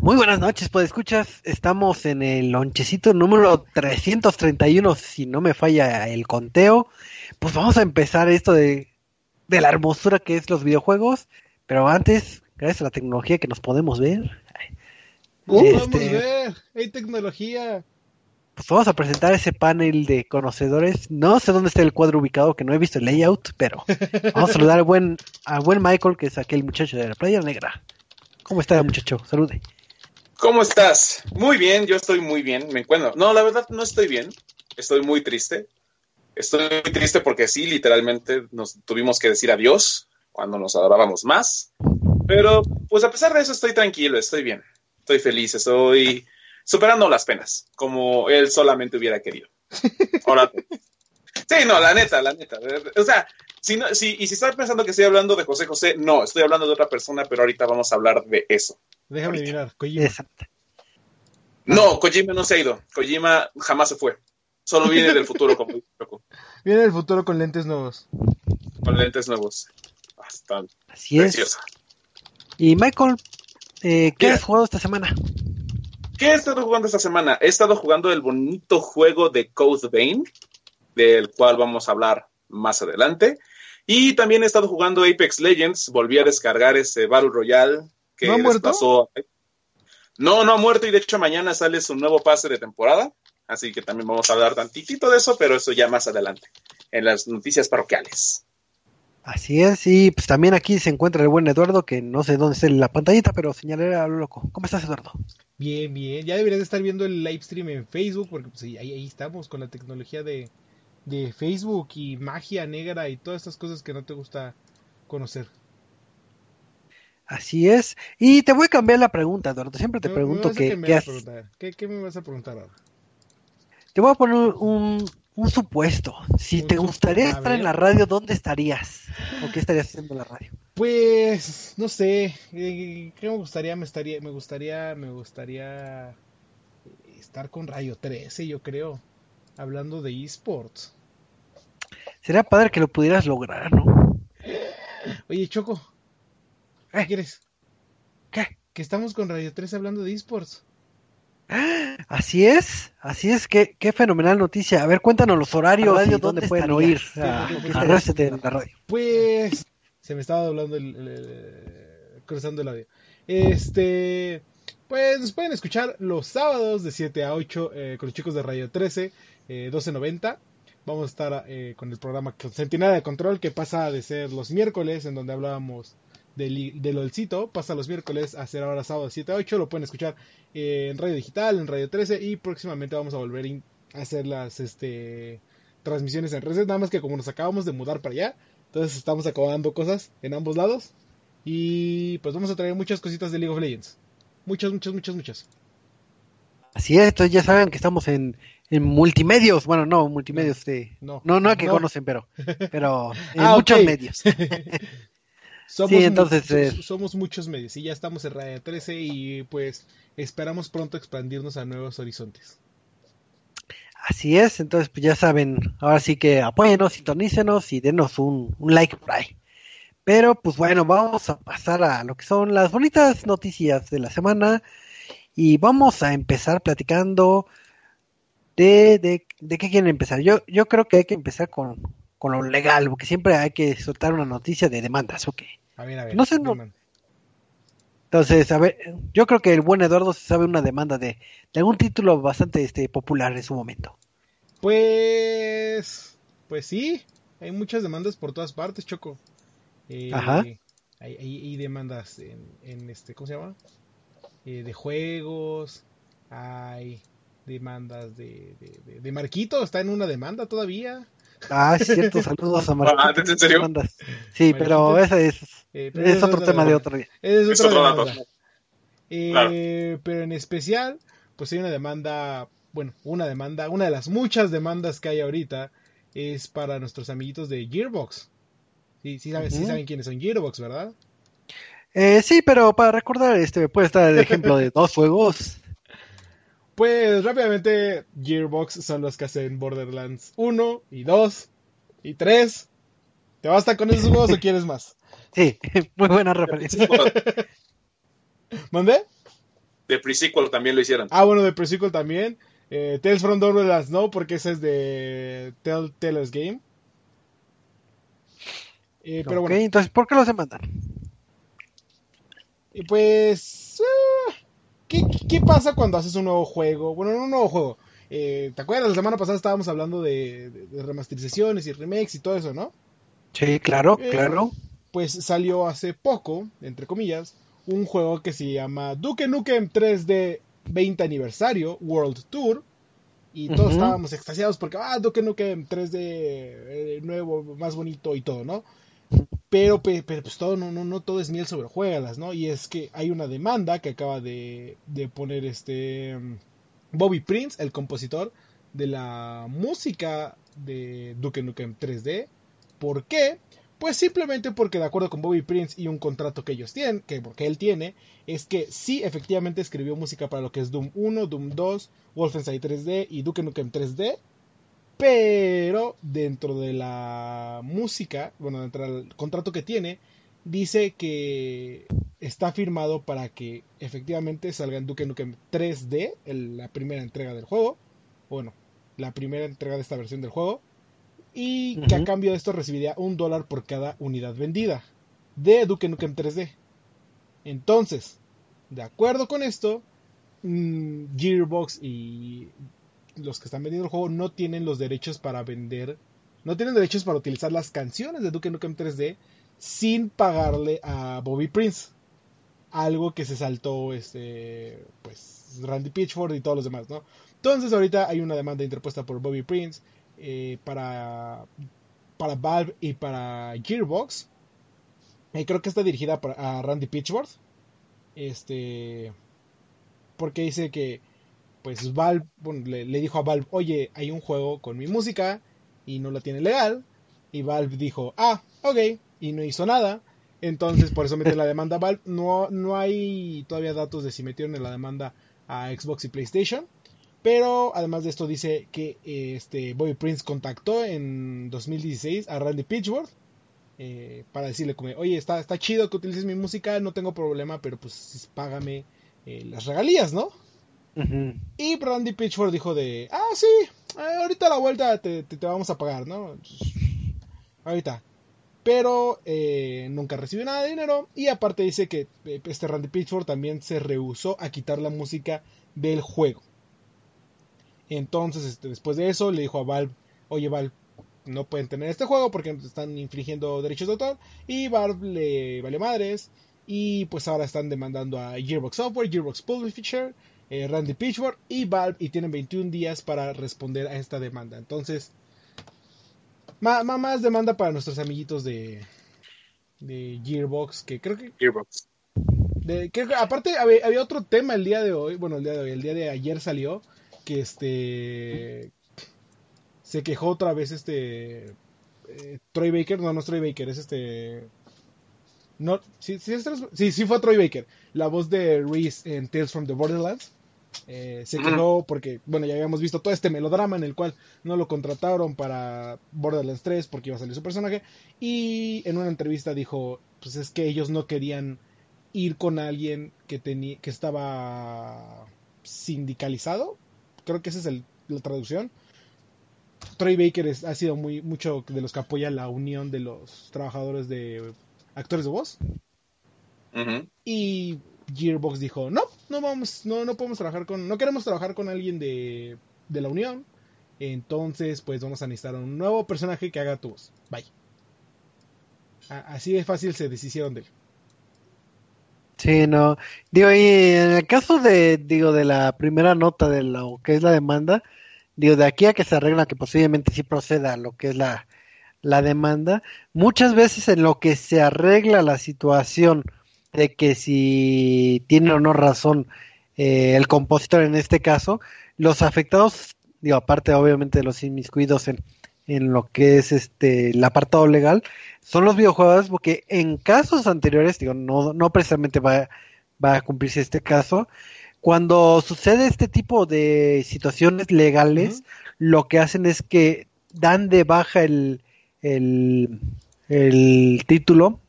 Muy buenas noches, pues escuchas, estamos en el lonchecito número 331, si no me falla el conteo. Pues vamos a empezar esto de, de la hermosura que es los videojuegos, pero antes, gracias a la tecnología que nos podemos ver. Uh, este, Vamos a ver, hay tecnología. Pues vamos a presentar ese panel de conocedores. No sé dónde está el cuadro ubicado, que no he visto el layout, pero vamos a saludar al buen, al buen Michael, que es aquel muchacho de la playa negra. ¿Cómo está, muchacho? Salude. ¿Cómo estás? Muy bien, yo estoy muy bien, me encuentro. No, la verdad no estoy bien, estoy muy triste. Estoy muy triste porque sí, literalmente nos tuvimos que decir adiós cuando nos adorábamos más. Pero pues a pesar de eso estoy tranquilo, estoy bien, estoy feliz, estoy superando las penas, como él solamente hubiera querido. Ahora, sí, no, la neta, la neta. O sea, si no, si, y si estás pensando que estoy hablando de José José, no, estoy hablando de otra persona, pero ahorita vamos a hablar de eso. Déjame adivinar, Kojima. Exacto. No, Kojima no se ha ido. Kojima jamás se fue. Solo viene del futuro como Viene el futuro con lentes nuevos. con lentes nuevos. Bastante Así es. precioso. Y Michael, eh, ¿qué has jugado esta semana? ¿Qué he estado jugando esta semana? He estado jugando el bonito juego de Code Vein, del cual vamos a hablar más adelante. Y también he estado jugando Apex Legends. Volví a descargar ese Battle Royale que ¿No ha les muerto? pasó. No, no ha muerto y de hecho mañana sale su nuevo pase de temporada. Así que también vamos a hablar tantitito de eso, pero eso ya más adelante, en las noticias parroquiales. Así es, y pues también aquí se encuentra el buen Eduardo, que no sé dónde está en la pantallita, pero señalaré a lo loco. ¿Cómo estás, Eduardo? Bien, bien. Ya deberías de estar viendo el live stream en Facebook, porque pues, ahí, ahí estamos con la tecnología de, de Facebook y magia negra y todas estas cosas que no te gusta conocer. Así es. Y te voy a cambiar la pregunta, Eduardo. Siempre te pregunto que, qué has-. ¿Qué, qué me vas a preguntar ahora? Te voy a poner un, un supuesto. Si Un te gustaría estar en la radio, ¿dónde estarías? ¿O qué estarías haciendo en la radio? Pues, no sé, eh, ¿qué me gustaría? Me gustaría, me gustaría, me gustaría estar con Rayo 13, yo creo, hablando de esports. Sería padre que lo pudieras lograr, ¿no? Oye, Choco, ¿qué ¿Eh? quieres? ¿Qué? Que estamos con Radio 13 hablando de esports. Así es, así es, qué, qué fenomenal noticia. A ver, cuéntanos los horarios Radio, y dónde ¿dónde pueden oír. Pues se me estaba doblando el, el- el- cruzando el audio. Este, pues nos pueden escuchar los sábados de 7 a 8 eh, con los chicos de Radio 13, eh, 1290. Vamos a estar eh, con el programa Centinela de Control que pasa de ser los miércoles en donde hablábamos del, del LOLcito, pasa los miércoles a ser ahora sábado de 7 a 8. Lo pueden escuchar eh, en Radio Digital, en Radio 13 y próximamente vamos a volver a hacer las este, transmisiones en redes. Nada más que como nos acabamos de mudar para allá, entonces estamos acomodando cosas en ambos lados. Y pues vamos a traer muchas cositas de League of Legends. Muchas, muchas, muchas, muchas. Así es, entonces ya saben que estamos en, en multimedios. Bueno, no, multimedios de... No. No, no que No. conocen, pero, pero en Ah, muchos medios. Somos, Sí, entonces, eh, somos muchos medios y ya estamos en Radio 13 y pues esperamos pronto expandirnos a nuevos horizontes. Así es, entonces pues ya saben, ahora sí que apóyenos, sintonícenos y denos un, un like por ahí. Pero pues bueno, vamos a pasar a lo que son las bonitas noticias de la semana y vamos a empezar platicando de, de, de qué quieren empezar. Yo, yo creo que hay que empezar con, con lo legal, porque siempre hay que soltar una noticia de demandas, ¿ok? A ver, a ver. No sé, no-. Entonces, a ver, yo creo que el buen Eduardo se sabe una demanda de, de algún título bastante este, popular en su momento. Pues, pues sí, hay muchas demandas por todas partes, Choco. Eh, Ajá. Hay, hay- hay demandas en, en este, ¿cómo se llama? Eh, de juegos, hay demandas de, de, de- de Marquito, está en una demanda todavía. Ah, es cierto, saludos a Marquito. Ah, ¿en serio? Demandas. Sí, pero ese es, Eh, pero es otro tema de otro día. Es otro dato. demanda. Eh, pero en especial, pues hay una demanda, bueno, una demanda, una de las muchas demandas que hay ahorita es para nuestros amiguitos de Gearbox. Sí, sí, saben, sí saben quiénes son Gearbox, ¿verdad? Eh, sí, pero para recordar, este, me puede estar el ejemplo de dos juegos. Pues rápidamente, Gearbox son los que hacen Borderlands 1 y 2 y 3. ¿Te basta con esos juegos o quieres más? Sí, muy buena referencia. ¿Mandé? De Pre-Sequel también lo hicieron. Ah, bueno, de Pre-Sequel también. Eh, Tales from Borderlands no, porque ese es de Telltale's Game. Eh, pero bueno. entonces, ¿por qué los demandan? Y pues... Ah, ¿qué, ¿qué, pasa cuando haces un nuevo juego? Bueno, no un nuevo juego. Eh, ¿Te acuerdas? La semana pasada estábamos hablando de, de, remasterizaciones y remakes y todo eso, ¿no? Sí, claro, eh, claro. Pues salió hace poco, entre comillas, un juego que se llama Duke Nukem 3D 20 aniversario World Tour. Y todos estábamos extasiados porque, ah, Duke Nukem 3D eh, nuevo, más bonito y todo, ¿no? Pero, pero, pues todo, no, no, no todo es miel sobre juegas, ¿no? Y es que hay una demanda que acaba de, de poner este Bobby Prince, el compositor de la música de Duke Nukem 3D. ¿Por qué? Pues simplemente porque de acuerdo con Bobby Prince y un contrato que ellos tienen, que porque él tiene, es que sí efectivamente escribió música para lo que es Doom 1, Doom 2, Wolfenstein 3D y Duke Nukem 3D, pero dentro de la música, bueno, dentro del contrato que tiene, dice que está firmado para que efectivamente salga en Duke Nukem 3D, la primera entrega del juego, bueno, la primera entrega de esta versión del juego, y que a cambio de esto recibiría un dólar por cada unidad vendida de Duke Nukem 3D. Entonces, de acuerdo con esto, mm, Gearbox y los que están vendiendo el juego no tienen los derechos para vender, no tienen derechos para utilizar las canciones de Duke Nukem 3D sin pagarle a Bobby Prince. Algo que se saltó este pues Randy Pitchford y todos los demás, ¿no? Entonces ahorita hay una demanda interpuesta por Bobby Prince eh, para, para Valve y para Gearbox. Eh, creo que está dirigida a Randy Pitchford. Este. Porque dice que. Pues Valve le, dijo a Valve: Oye, hay un juego con mi música. Y no la tiene legal. Y Valve dijo: Ah, ok. Y no hizo nada. Entonces, por eso mete la demanda a Valve. No, no hay todavía datos de si metieron en la demanda a Xbox y PlayStation. Pero además de esto dice que este Bobby Prince contactó en 2016 a Randy Pitchford eh, para decirle como, oye, está, está chido que utilices mi música, no tengo problema, pero pues págame eh, las regalías, ¿no? Y Randy Pitchford dijo de, ah, sí, eh, ahorita a la vuelta te, te, vamos a pagar, ¿no? ahorita. Pero nunca recibió nada de dinero. Y aparte dice que este Randy Pitchford también se rehusó a quitar la música del juego. Entonces, este, después de eso, le dijo a Valve, oye Valve, no pueden tener este juego porque están infringiendo derechos de autor. Y Valve le vale madres. Y pues ahora están demandando a Gearbox Software, Gearbox Publisher, eh, Randy Pitchford y Valve. Y tienen 21 días para responder a esta demanda. Entonces, más demanda para nuestros amiguitos de, de Gearbox. Que creo que... Gearbox. aparte había, había, otro tema el día de hoy. Bueno, el día de hoy, el día de ayer salió que este se quejó otra vez este eh, Troy Baker, no, no es Troy Baker, es este no, sí, sí, sí, fue Troy Baker, la voz de Reese en Tales from the Borderlands. Eh, se quejó porque, bueno, ya habíamos visto todo este melodrama en el cual no lo contrataron para Borderlands 3 porque iba a salir su personaje. Y en una entrevista dijo, pues es que ellos no querían ir con alguien que, tenía que estaba sindicalizado, creo que esa es la traducción. Troy Baker ha sido muy mucho de los que apoya la unión de los trabajadores de actores de voz. Y Gearbox dijo, no, no vamos, no, no podemos trabajar con, no queremos trabajar con alguien de, de la unión. Entonces, pues vamos a necesitar un nuevo personaje que haga tu voz. Bye. Así de fácil se deshicieron de él. Sí, no. Digo, y en el caso de, digo, de la primera nota de lo que es la demanda, digo, de aquí a que se arregla, que posiblemente sí proceda lo que es la, la demanda, muchas veces en lo que se arregla la situación de que si tiene o no razón eh, el compositor en este caso, los afectados, digo, aparte obviamente de los inmiscuidos en, en lo que es este el apartado legal, son los videojuegos, porque en casos anteriores, digo, no, no precisamente va, va a cumplirse este caso, cuando sucede este tipo de situaciones legales, lo que hacen es que dan de baja el, el, el título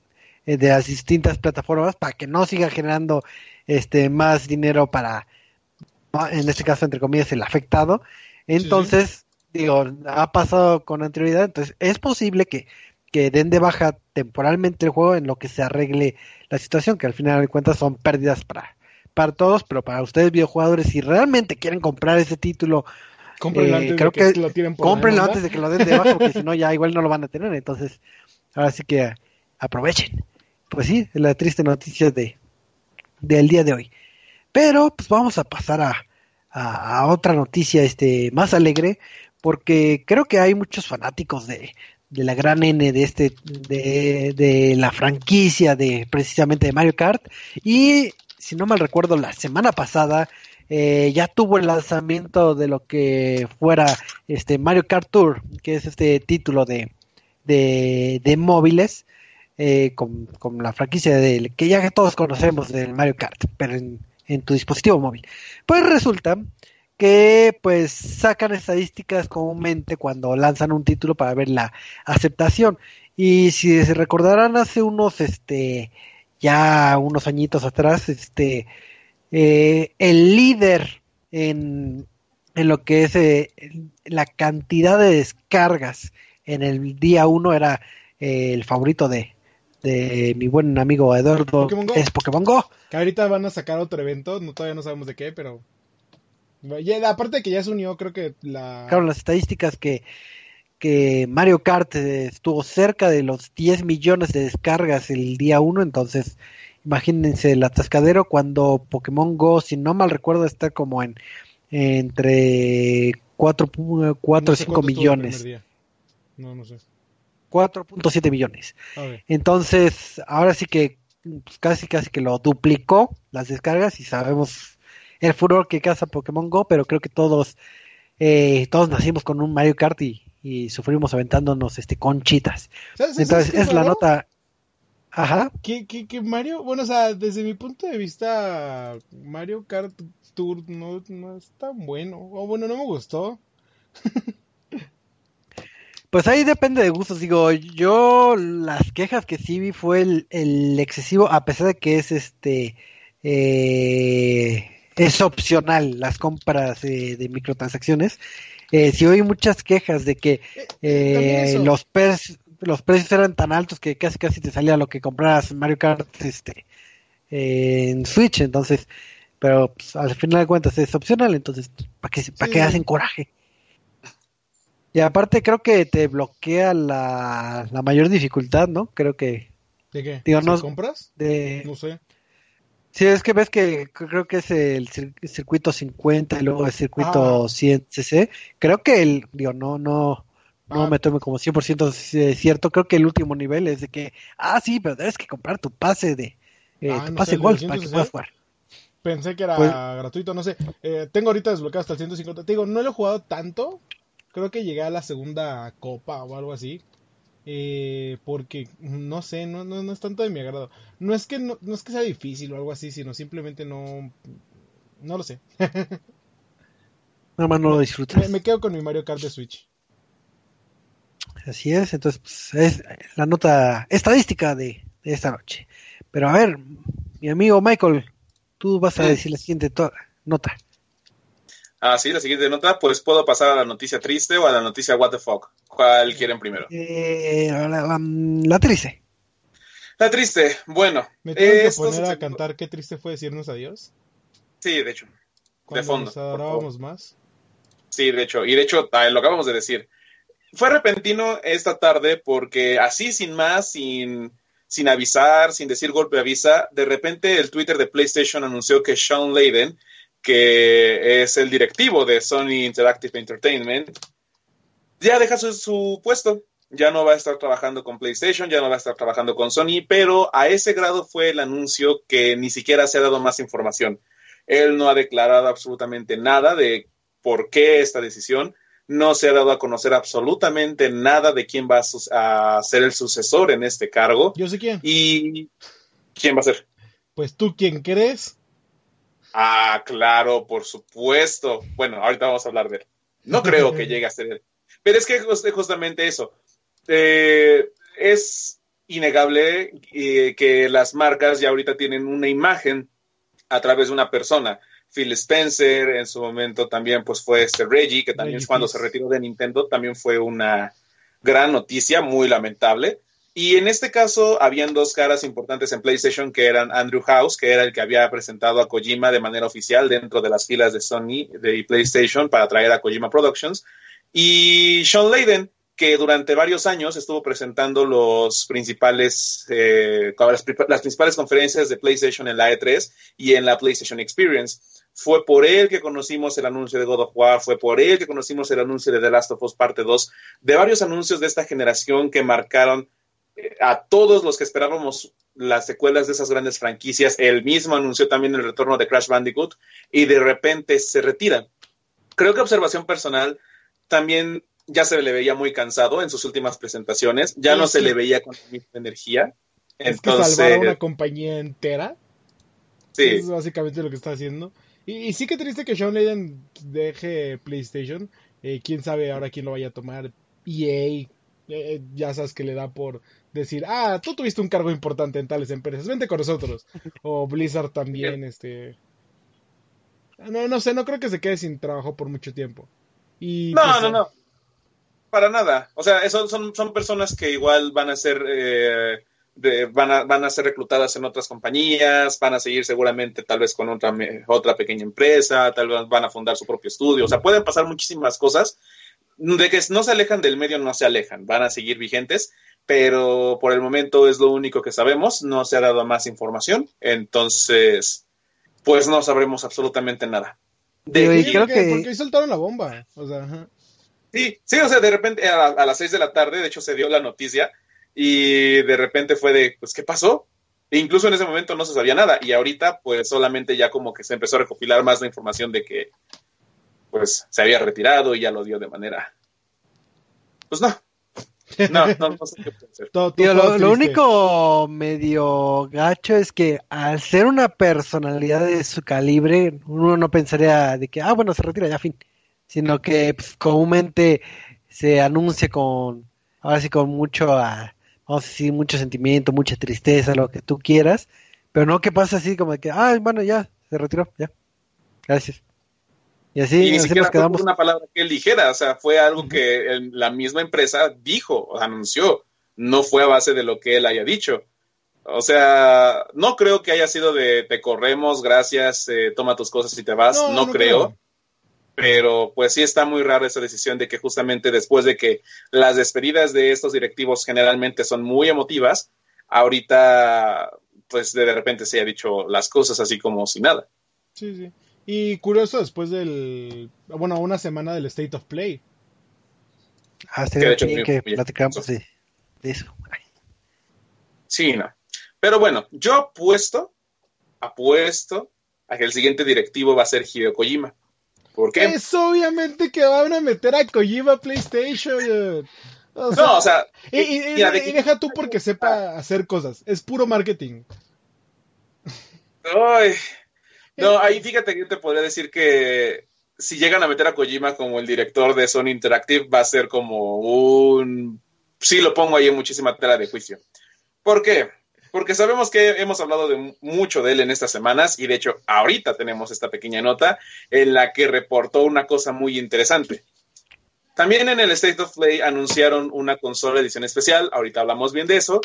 de las distintas plataformas para que no siga generando este más dinero para en este caso entre comillas el afectado. Entonces digo ha pasado con anterioridad. Entonces es posible que, que den de baja temporalmente el juego en lo que se arregle la situación que al final de cuentas son pérdidas para para todos pero para ustedes videojugadores si realmente quieren comprar ese título Cómprenlo eh, antes creo de que, que lo tiren por la cómprenlo demanda. antes de que lo den de baja porque si no ya igual no lo van a tener. Entonces ahora sí que aprovechen pues sí la triste noticia de del día de hoy. Pero pues vamos a pasar a, a, a otra noticia este más alegre porque creo que hay muchos fanáticos de, de la gran N de este de, de la franquicia de precisamente de Mario Kart. Y si no mal recuerdo la semana pasada eh, ya tuvo el lanzamiento de lo que fuera este Mario Kart Tour que es este título de de, de móviles eh, con, con la franquicia de, que ya todos conocemos del Mario Kart pero en, en tu dispositivo móvil. Pues resulta que pues sacan estadísticas comúnmente cuando lanzan un título para ver la aceptación. Y si se recordarán hace unos este ya unos añitos atrás este eh, el líder en, en lo que es eh, la cantidad de descargas en el día uno era eh, el favorito de, de mi buen amigo Eduardo Pokémon Go. es Pokémon Go Que ahorita van a sacar otro evento, no, todavía no sabemos de qué, pero... Ya, aparte de que ya se unió, creo que la... Claro, las estadísticas que, que Mario Kart eh, estuvo cerca de los 10 millones de descargas el día 1, entonces imagínense el atascadero cuando Pokémon Go, si no mal recuerdo, está como en entre 4, 4 no o sé 5 cuánto estuvo el millones. No, no sé. 4.7 millones. Entonces, ahora sí que pues, casi casi que lo duplicó las descargas y sabemos el furor que causa Pokémon Go, pero creo que todos eh, todos nacimos con un Mario Kart y, y sufrimos aventándonos este conchitas. ¿Sabes- sabes Entonces, qué es la nota Ajá. Que, que, que Mario, bueno, o sea, desde mi punto de vista, Mario Kart Tour no, no es tan bueno. O bueno, no me gustó. Pues ahí depende de gustos. Digo, yo las quejas que sí vi fue el, el excesivo, a pesar de que es este eh, es opcional las compras eh, de microtransacciones. Eh, sí oí muchas quejas de que eh, los precios los precios eran tan altos que casi casi te salía lo que compraras en Mario Kart este en Switch, entonces, pero pues, al final de cuentas es opcional, entonces ¿para qué para Sí, qué hacen coraje? Y aparte creo que te bloquea la, la mayor dificultad, ¿no? Creo que ¿De qué? Digo, ¿Sí no- compras? de No sé. Sí, es que ves que creo que es el cir- circuito 50 y luego el circuito Ah. 100 cc. Creo que el, digo, no, no, no Ah. me tome como 100% c- cierto. Creo que el último nivel es de que, ah, sí, pero debes que comprar tu pase de, eh, Ah, tu no pase sé, golf para que 100 puedas jugar. Pensé que era Pues- gratuito, no sé. Eh, tengo ahorita desbloqueado hasta el 150. Te digo, no lo he jugado tanto. Creo que llegué a la segunda copa o algo así. Eh, porque, no sé, no, no, no es tanto de mi agrado. No es que no, no es que sea difícil o algo así, sino simplemente no... No lo sé. Nada más no lo disfrutas. Me, me quedo con mi Mario Kart de Switch. Así es, entonces pues, es la nota estadística de, de esta noche. Pero a ver, mi amigo Michael, tú vas a decir la siguiente to- nota. Ah, sí, la siguiente nota, pues puedo pasar a la noticia triste o a la noticia what the fuck. ¿Cuál quieren primero? Eh, la, la, la triste. La triste, bueno. Me tengo que poner a cantar qué triste fue decirnos adiós. Sí, de hecho. Cuando fondo, nos más. Sí, de hecho. Y de hecho, ah, lo acabamos de decir. Fue repentino esta tarde porque así sin más, sin, sin avisar, sin decir golpe de avisa, de repente el Twitter de PlayStation anunció que Sean Layden, que es el directivo de Sony Interactive Entertainment, ya deja su, su puesto. ya no va a estar trabajando con PlayStation, ya no va a estar trabajando con Sony, pero a ese grado fue el anuncio que ni siquiera se ha dado más información. Él no ha declarado absolutamente nada de por qué esta decisión, no se ha dado a conocer absolutamente nada de quién va a, ser el sucesor en este cargo. Yo sé quién. ¿Y quién va a ser? Pues tú, ¿quién crees? Ah, claro, por supuesto. Bueno, ahorita vamos a hablar de él. No creo que llegue a ser él. Pero es que justamente eso. Eh, es innegable eh, que las marcas ya ahorita tienen una imagen a través de una persona. Phil Spencer, en su momento también pues fue este Reggie, que también cuando se retiró de Nintendo también fue una gran noticia, muy lamentable. Y en este caso habían dos caras importantes en PlayStation que eran Andrew House, que era el que había presentado a Kojima de manera oficial dentro de las filas de Sony de PlayStation para traer a Kojima Productions, y Sean Layden, que durante varios años estuvo presentando los principales, eh, las, las, principales conferencias de PlayStation en la E3 y en la PlayStation Experience. Fue por él que conocimos el anuncio de God of War, fue por él que conocimos el anuncio de The Last of Us Parte 2, de varios anuncios de esta generación que marcaron a todos los que esperábamos las secuelas de esas grandes franquicias. Él mismo anunció también el retorno de Crash Bandicoot y de repente se retira. Creo que observación personal también ya se le veía muy cansado en sus últimas presentaciones, ya no se le veía con la misma energía. Entonces, salvar a una compañía entera. Sí. es básicamente lo que está haciendo. Y, sí que triste que Sean Layden deje PlayStation. Eh, quién sabe ahora quién lo vaya a tomar. EA, eh, ya sabes que le da por decir, ah, tú tuviste un cargo importante en tales empresas, vente con nosotros. O Blizzard también, este... No, no sé, no creo que se quede sin trabajo por mucho tiempo. Y, no, pues, no, no. Para nada. O sea, son, son personas que igual van a ser... Eh, van, a, van a ser reclutadas en otras compañías, van a seguir seguramente tal vez con otra, otra pequeña empresa, tal vez van a fundar su propio estudio, o sea, pueden pasar muchísimas cosas. De que no se alejan del medio, no se alejan, van a seguir vigentes, pero por el momento es lo único que sabemos, no se ha dado más información, entonces, pues no sabremos absolutamente nada. De, creo que, Porque soltaron la bomba, o sea, Sí, sí, o sea, de repente a, a las seis de la tarde, de hecho se dio la noticia, y de repente fue de, pues, ¿qué pasó? E incluso en ese momento no se sabía nada y ahorita pues solamente ya como que se empezó a recopilar más la información de que pues se había retirado y ya lo dio de manera... Pues no. No, no, no sé qué lo, único medio gacho es que al ser una personalidad de su calibre, uno no pensaría de que, ah, bueno, se retira ya, fin. Sino que pues, comúnmente se anuncia con, ahora sí, con mucho... a vamos a decir, mucho sentimiento, mucha tristeza, lo que tú quieras, pero no que pasa así como de que, ah, bueno, ya, se retiró, ya, gracias. Y así, y ni siquiera quedamos. una palabra que él dijera, o sea, fue algo que la misma empresa dijo, anunció, no fue a base de lo que él haya dicho. O sea, no creo que haya sido de te corremos, gracias, eh, toma tus cosas y te vas, no, creo pero pues sí está muy rara esa decisión de que justamente después de que las despedidas de estos directivos generalmente son muy emotivas, ahorita pues de repente se ha dicho las cosas así como si nada. Sí, sí. Y curioso después del, bueno, una semana del State of Play. Ah, que, que platicamos de, eso. Sí, no. Pero bueno, yo apuesto, apuesto a que el siguiente directivo va a ser Hideo Kojima. ¿Por qué? Es obviamente que van a meter a Kojima PlayStation. no, o sea. Y, deja tú porque sepa hacer cosas. Es puro marketing. Ay, no, ahí fíjate que yo te podría decir que si llegan a meter a Kojima como el director de Sony Interactive, va a ser como un. Sí, lo pongo ahí en muchísima tela de juicio. ¿Por qué? porque sabemos que hemos hablado de mucho de él en estas semanas y de hecho ahorita tenemos esta pequeña nota en la que reportó una cosa muy interesante. También en el State of Play anunciaron una consola edición especial, ahorita hablamos bien de eso,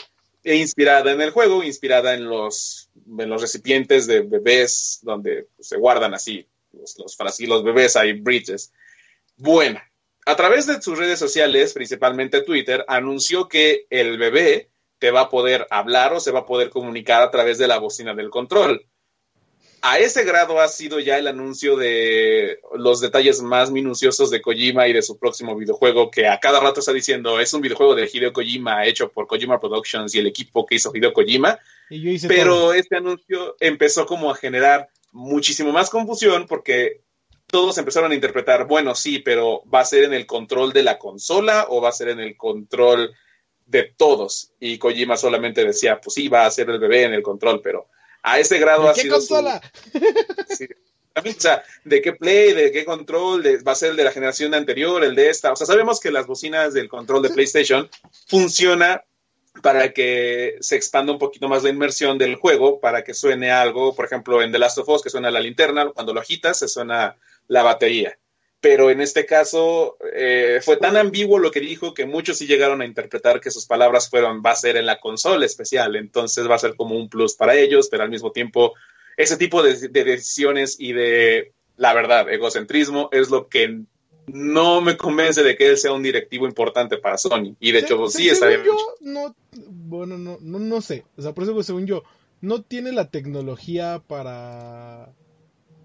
e inspirada en el juego, inspirada en los, en los recipientes de bebés donde se guardan así los, los, los bebés, hay bridges. Bueno, a través de sus redes sociales, principalmente Twitter, anunció que el bebé va a poder hablar o se va a poder comunicar a través de la bocina del control. A ese grado ha sido ya el anuncio de los detalles más minuciosos de Kojima y de su próximo videojuego, que a cada rato está diciendo es un videojuego de Hideo Kojima hecho por Kojima Productions y el equipo que hizo Hideo Kojima. pero este anuncio empezó como a generar muchísimo más confusión porque todos empezaron a interpretar, bueno, sí, pero ¿va a ser en el control de la consola o va a ser en el control de todos? Y Kojima solamente decía, pues sí, va a ser el bebé en el control, pero a ese grado ha qué sido consola? Sí. O sea, de qué play, de qué control, de, va a ser el de la generación anterior, el de esta. O sea, sabemos que las bocinas del control de PlayStation funciona para que se expanda un poquito más la inmersión del juego, para que suene algo, por ejemplo, en The Last of Us, que suena la linterna, cuando lo agitas, se suena la batería pero en este caso eh, fue tan ambiguo lo que dijo que muchos sí llegaron a interpretar que sus palabras fueron va a ser en la consola especial, entonces va a ser como un plus para ellos, pero al mismo tiempo ese tipo de, decisiones y de, la verdad, egocentrismo es lo que no me convence de que él sea un directivo importante para Sony. Y de hecho, sí está bien. Yo, no, bueno, no, no, no sé. O sea, por eso, según yo, no tiene la tecnología para,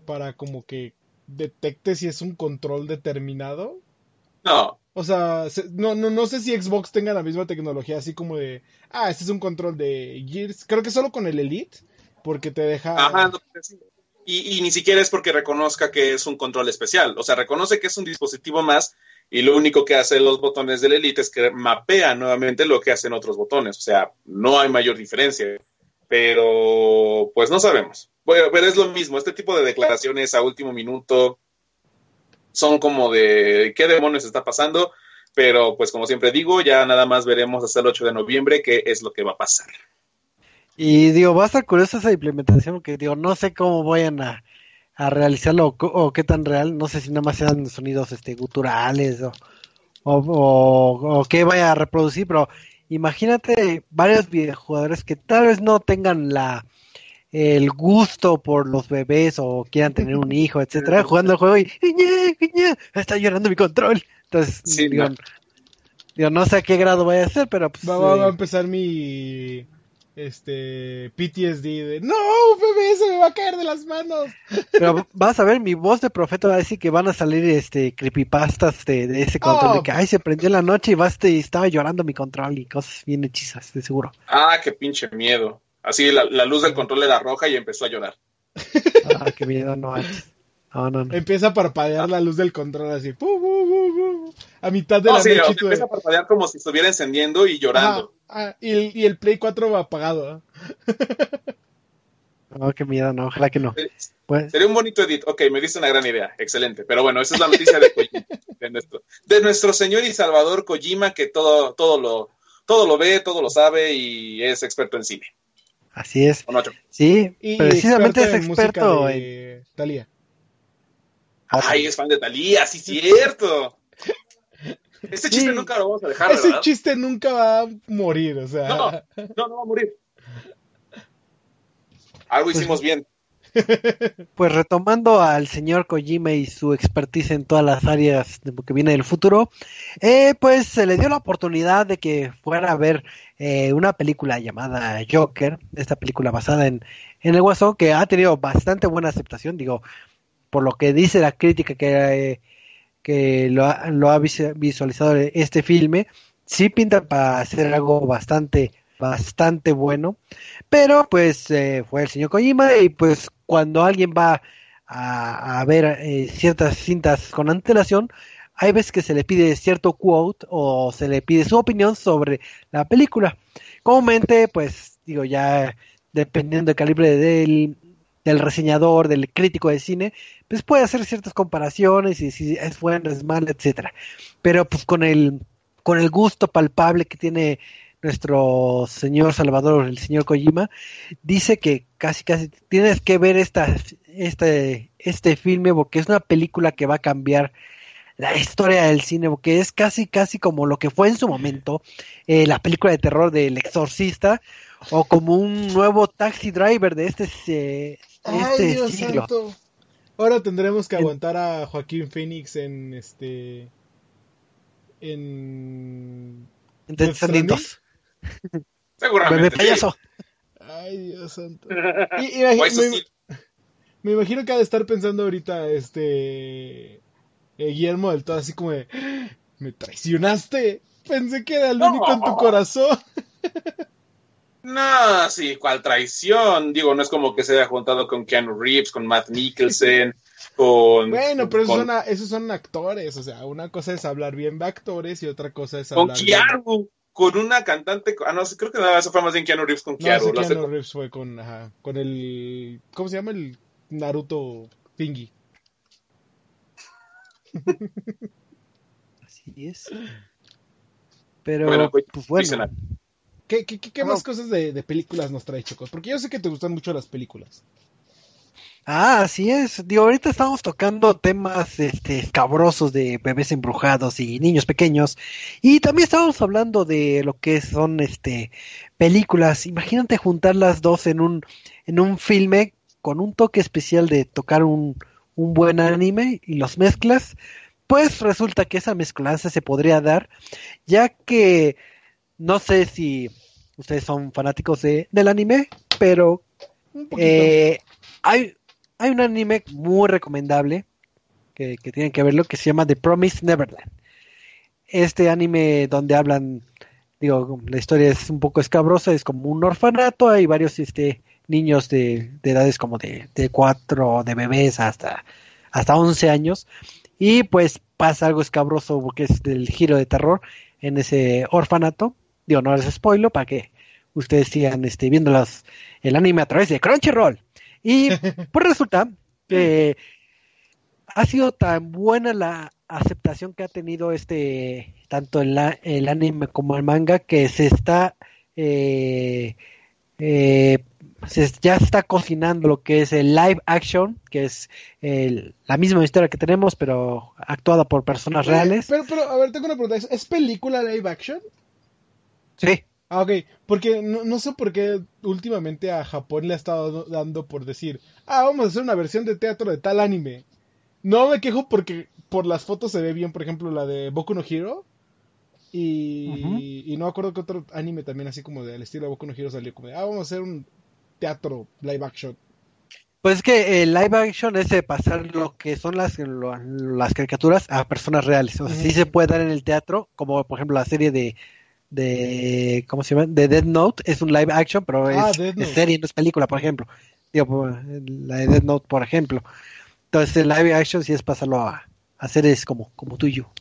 para como que detecte si es un control determinado. No. O sea, no, no, no sé si Xbox tenga la misma tecnología, así como de, ah, este es un control de Gears. Creo que solo con el Elite, porque te deja... Ajá, y, y, ni siquiera es porque reconozca que es un control especial. O sea, reconoce que es un dispositivo más y lo único que hacen los botones del Elite es que mapea nuevamente lo que hacen otros botones. O sea, no hay mayor diferencia. Pero, pues no sabemos. Bueno, pero es lo mismo, este tipo de declaraciones a último minuto son como de qué demonios está pasando, pero pues como siempre digo, ya nada más veremos hasta el 8 de noviembre qué es lo que va a pasar. Y digo, va a estar curiosa esa implementación, porque digo, no sé cómo vayan a, realizarlo o, qué tan real, no sé si nada más sean sonidos este guturales o, o, qué vaya a reproducir, pero imagínate varios videojugadores que tal vez no tengan la el gusto por los bebés o quieran tener un hijo, etcétera, jugando el juego y está llorando mi control. Entonces, digo, no sé a qué grado vaya a ser, pero pues, va, a eh, empezar mi este PTSD de no, bebé, se me va a caer de las manos. Pero vas a ver, mi voz de profeta va a decir que van a salir este creepypastas de, ese control, de oh. que ay se prendió en la noche y vas y estaba llorando mi control y cosas bien hechizas, de seguro. Ah, qué pinche miedo. Así la, luz del control era roja y empezó a llorar. Ah, qué miedo, no, no, no, Empieza a parpadear la luz del control así. a mitad de la noche. empieza a parpadear como si estuviera encendiendo y llorando. Ah, y, el, Play 4 va apagado. No, qué miedo, no, ojalá que no. Pues... Sería un bonito edit. Ok, me diste una gran idea. Excelente. Pero bueno, esa es la noticia de Kojima. De nuestro, de nuestro señor y salvador Kojima, que todo, todo, lo, todo lo ve, todo lo sabe y es experto en cine. Así es. Sí, precisamente es experto en, Talía. Ay, es fan de Talía, sí, cierto. Ese chiste nunca lo vamos a dejar, Ese chiste nunca va a morir, o sea. No, no, no va a morir. Algo pues hicimos bien. Pues retomando al señor Kojima y su expertise en todas las áreas de lo que viene del futuro, eh, pues se le dio la oportunidad de que fuera a ver eh, una película llamada Joker, esta película basada en, en el Guasón, que ha tenido bastante buena aceptación, digo, por lo que dice la crítica que, eh, que lo, ha, lo ha visualizado este filme, sí pinta para hacer algo bastante bastante bueno. Pero pues eh, fue el señor Kojima y pues cuando alguien va a, ver eh, ciertas cintas con antelación, hay veces que se le pide cierto quote o se le pide su opinión sobre la película. Comúnmente, pues digo, ya dependiendo del calibre del, del reseñador, del crítico de cine, pues puede hacer ciertas comparaciones y si es bueno, es malo, etcétera. Pero pues con el con el gusto palpable que tiene nuestro señor Salvador, el señor Kojima, dice que casi casi tienes que ver esta, este, este filme porque es una película que va a cambiar la historia del cine, porque es casi casi como lo que fue en su momento eh, la película de terror del exorcista o como un nuevo taxi driver de este, eh, este siglo. Ahora tendremos que aguantar a Joaquín Phoenix en este en Seguramente. payaso. Ay, Dios santo. Me imagino que ha de estar pensando ahorita este eh, Guillermo del todo así como de, me traicionaste. Pensé que era el No. único en tu corazón. No, sí, cuál traición. Digo, no es como que se haya juntado con Keanu Reeves, con Matt Mikkelsen, con. Bueno, pero esos con, son, a- esos son actores, o sea, una cosa es hablar bien de actores y otra cosa es con hablar bien- Keanu, con una cantante. Ah, no, creo que nada, eso fue más bien Keanu Reeves con No, Keanu. no sé Keanu Reeves fue con, ajá, con el, ¿cómo se llama? El Naruto Thingy. Así es. Pero, Bueno, pues, pues bueno. ¿Qué, qué, qué, qué Ah, más cosas de, de películas nos trae, Chocos? Porque yo sé que te gustan mucho las películas. Ah, así es. Digo, ahorita estamos tocando temas este, escabrosos de bebés embrujados y niños pequeños. Y también estamos hablando de lo que son este películas. Imagínate juntar las dos en un, en un filme con un toque especial de tocar un, un buen anime y los mezclas. Pues resulta que esa mezclanza se podría dar, ya que no sé si ustedes son fanáticos de, del anime, pero Un eh, hay, hay un anime muy recomendable que, que tienen que verlo que se llama The Promised Neverland. Este anime donde hablan, digo, la historia es un poco escabrosa, es como un orfanato, hay varios este, niños de, de edades como de, de 4, de bebés hasta, hasta 11 años, y pues pasa algo escabroso porque es del giro de terror en ese orfanato. Digo, no les spoilo para que ustedes sigan este, viendo el anime a través de Crunchyroll. Y pues resulta que ha sido tan buena la aceptación que ha tenido este tanto el, el anime como el manga que se está eh, eh, se- ya está cocinando lo que es el live action que es el- la misma historia que tenemos pero actuada por personas reales Pero, pero, a ver, tengo una pregunta. ¿Es, es película live action? Sí Ah, ok. Porque no, no sé por qué últimamente a Japón le ha estado dando por decir, ah, vamos a hacer una versión de teatro de tal anime. No me quejo porque por las fotos se ve bien, por ejemplo, la de Boku no Hero. Y, Ujú. y no me acuerdo que otro anime también así como del estilo de Boku no Hero salió como de, ah, vamos a hacer un teatro live action. Pues es que el live action es de pasar lo que son las, lo- las caricaturas a personas reales. O sea, sí se puede dar en el teatro, como por ejemplo la serie de, de ¿cómo se llama? De Dead Note, es un live action, pero Ah, es, serie, no es película, por ejemplo. Digo, la de Dead Note, por ejemplo. Entonces el live action sí es pasarlo a, a series como, como tú y yo,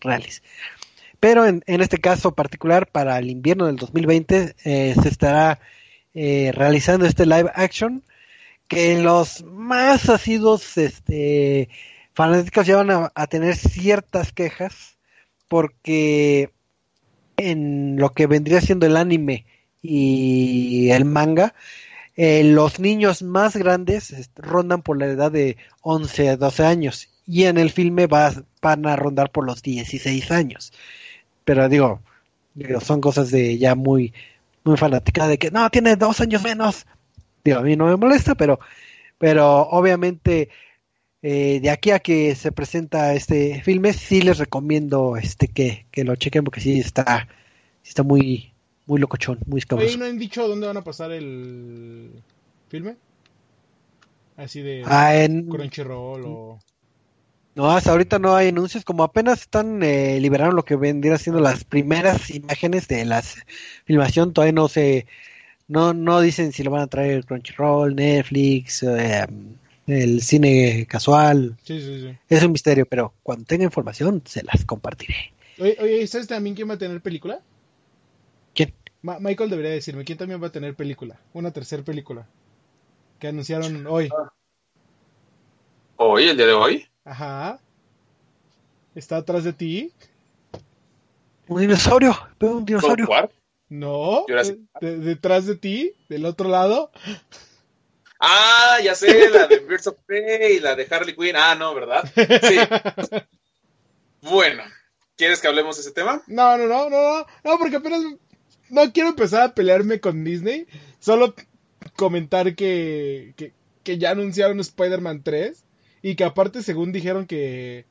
reales. Pero en, en este caso particular, para el invierno del 2020, eh, se estará eh, realizando este live action que los más asiduos este, fanáticos ya van a, a tener ciertas quejas porque en lo que vendría siendo el anime y el manga, eh, los niños más grandes rondan por la edad de 11 a 12 años y en el filme va- van a rondar por los 16 años. Pero digo, digo, son cosas de ya muy, muy fanática de que no, tiene dos años menos. Digo, a mí no me molesta, pero, pero obviamente eh, de aquí a que se presenta este filme, sí les recomiendo este que, que lo chequen porque sí está, sí está muy, muy locochón, muy Oye, escabroso. ¿no han dicho dónde van a pasar el filme? Así de Ah, en- Crunchyroll o... No, hasta ahorita no hay anuncios, como apenas están eh, liberaron lo que vendría siendo las primeras imágenes de la filmación, todavía no se, no, no dicen si lo van a traer Crunchyroll, Netflix, eh, el cine casual, Sí, sí, sí. es un misterio, pero cuando tenga información se las compartiré. Oye, oye, ¿sabes también quién va a tener película? ¿Quién? Ma- Michael debería decirme, ¿quién también va a tener película? Una tercera película. Que anunciaron hoy. Hoy, el día de hoy. Ajá. Está atrás de ti. Un dinosaurio, veo un dinosaurio. No. Detrás de ti, del otro lado. Ah, ya sé, la de Birds of Prey, la de Harley Quinn. Ah, no, ¿verdad? Sí. Bueno, ¿quieres que hablemos de ese tema? No, no, no, no, no. Porque apenas. No quiero empezar a pelearme con Disney. Solo comentar que, que, que ya anunciaron Spider-Man 3. Y que aparte, según dijeron que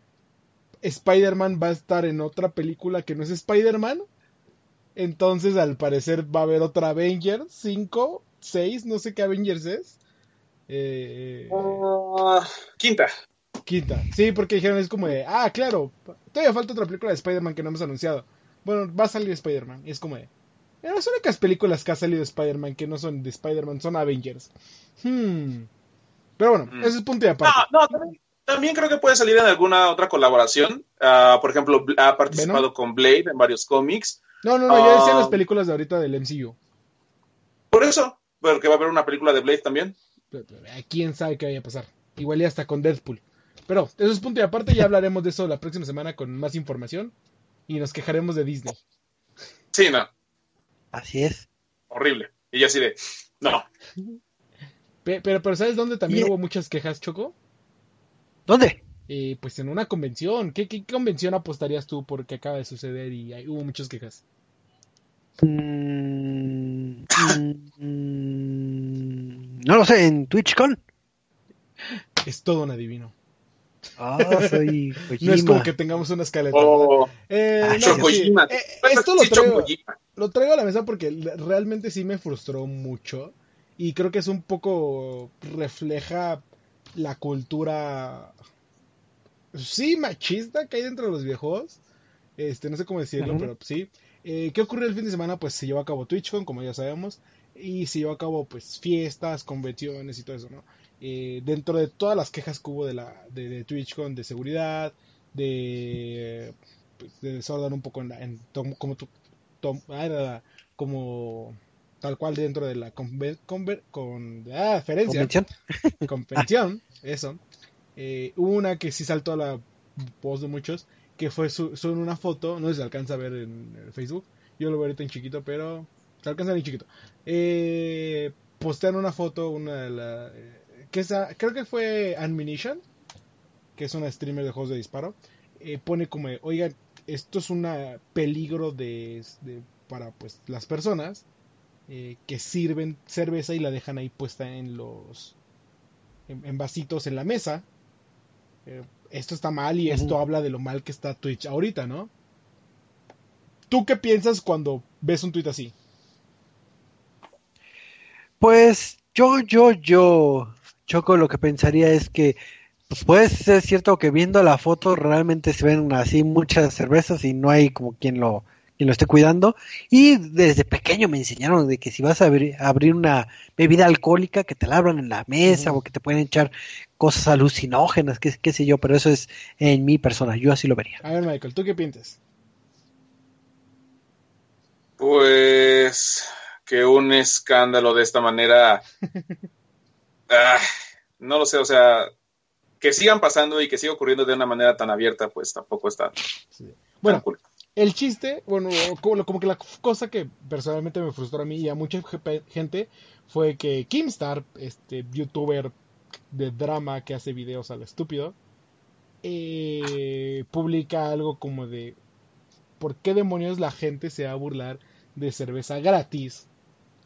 Spider-Man va a estar en otra película que no es Spider-Man. Entonces, al parecer, va a haber otra Avengers 5, 6, no sé qué Avengers es. Eh, Ah, quinta. quinta. Sí, porque dijeron es como de, ah, claro, todavía falta otra película de Spider-Man que no hemos anunciado. Bueno, va a salir Spider-Man. Y es como de, "Eh, las únicas películas que ha salido de Spider-Man que no son de Spider-Man son Avengers. Hmm. Pero bueno, Mm. ese es punto de aparte. No, no, también, también creo que puede salir en alguna otra colaboración. Ah, por ejemplo, ha participado ¿Venom? con Blade en varios cómics. No, no, no, yo decía Ah. las películas de ahorita del MCU. Por eso, porque va a haber una película de Blade también. Eh, ¿Quién sabe qué vaya a pasar? Igual ya hasta con Deadpool. Pero eso es punto y aparte, ya hablaremos de eso la próxima semana con más información y nos quejaremos de Disney. Sí, no, Así es. horrible. Y yo así de, no. Pe- Pero, pero ¿sabes dónde también Y- hubo muchas quejas, Choco? ¿Dónde? Eh, pues en una convención. ¿Qué, qué convención apostarías tú porque acaba de suceder y hay- hubo muchas quejas? Mm, mm, no lo sé, en TwitchCon. Es todo un adivino. Ah, soy No es como que tengamos una escaleta. ¿verdad? O Eh, Ah, no, sí. Eh, esto lo traigo, lo traigo a la mesa porque realmente sí me frustró mucho y creo que es un poco refleja la cultura sí machista que hay dentro de los viejos este no sé cómo decirlo pero sí Eh, ¿qué ocurrió el fin de semana? pues se llevó a cabo TwitchCon como ya sabemos y se llevó a cabo pues fiestas convenciones y todo eso no Eh, dentro de todas las quejas que hubo de la de, de TwitchCon de seguridad de pues, de desorden un poco en, la, en tom- como tu, tom- ah, como tal cual dentro de la conven- conver- con ah, Convención. convención, eso. Eh, una que sí saltó a la voz de muchos, que fue su, su- una foto, no sé si se alcanza a ver en, Facebook, yo lo veo ahorita en chiquito, pero se alcanza en chiquito. Eh, postean una foto, una de la, eh, que esa, creo que fue Ammunition, que es una streamer de juegos de disparo, eh, pone como, oigan, esto es un peligro de, de- para pues las personas eh, que sirven cerveza y la dejan ahí puesta en los en, en vasitos en la mesa. Esto está mal y esto habla de lo mal que está Twitch ahorita, ¿no? ¿Tú qué piensas cuando ves un tweet así? Pues yo, yo, yo, Choco, lo que pensaría es que pues puede ser cierto que viendo la foto realmente se ven así muchas cervezas y no hay como quien lo, quien lo esté cuidando. Y desde pequeño me enseñaron de que si vas a abrir, una bebida alcohólica, que te la abran en la mesa o que te pueden echar cosas alucinógenas, qué, qué sé yo, pero eso es en mi persona, yo así lo vería. A ver, Michael, ¿tú qué piensas? Pues que un escándalo de esta manera, ah, no lo sé, o sea, que sigan pasando y que siga ocurriendo de una manera tan abierta, pues tampoco está Bueno, cool. el chiste, bueno, como, como que la cosa que personalmente me frustró a mí y a mucha ge- gente fue que Kimstar, este youtuber de drama que hace videos al estúpido, eh, publica algo como de ¿por qué demonios la gente se va a burlar de cerveza gratis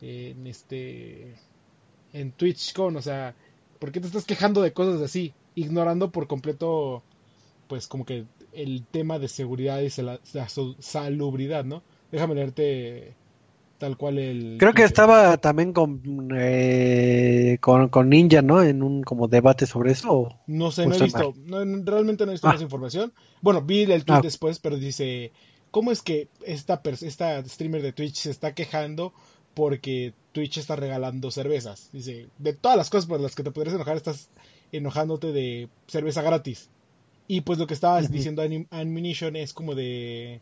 en este en TwitchCon? O sea, ¿por qué te estás quejando de cosas así? Ignorando por completo pues como que el tema de seguridad y la su- salubridad, ¿no? Déjame leerte tal cual el... Creo que estaba también con, eh, con, con Ninja, ¿no? En un como debate sobre eso. No sé, ¿O no he visto, no, realmente no he visto Ah. más información. Bueno, vi el tweet Ah. después, pero dice, ¿cómo es que esta, esta streamer de Twitch se está quejando porque Twitch está regalando cervezas? Dice, de todas las cosas por las que te podrías enojar, estás enojándote de cerveza gratis. Y pues lo que estaba Ujú. diciendo Anim- Ammunition es como de...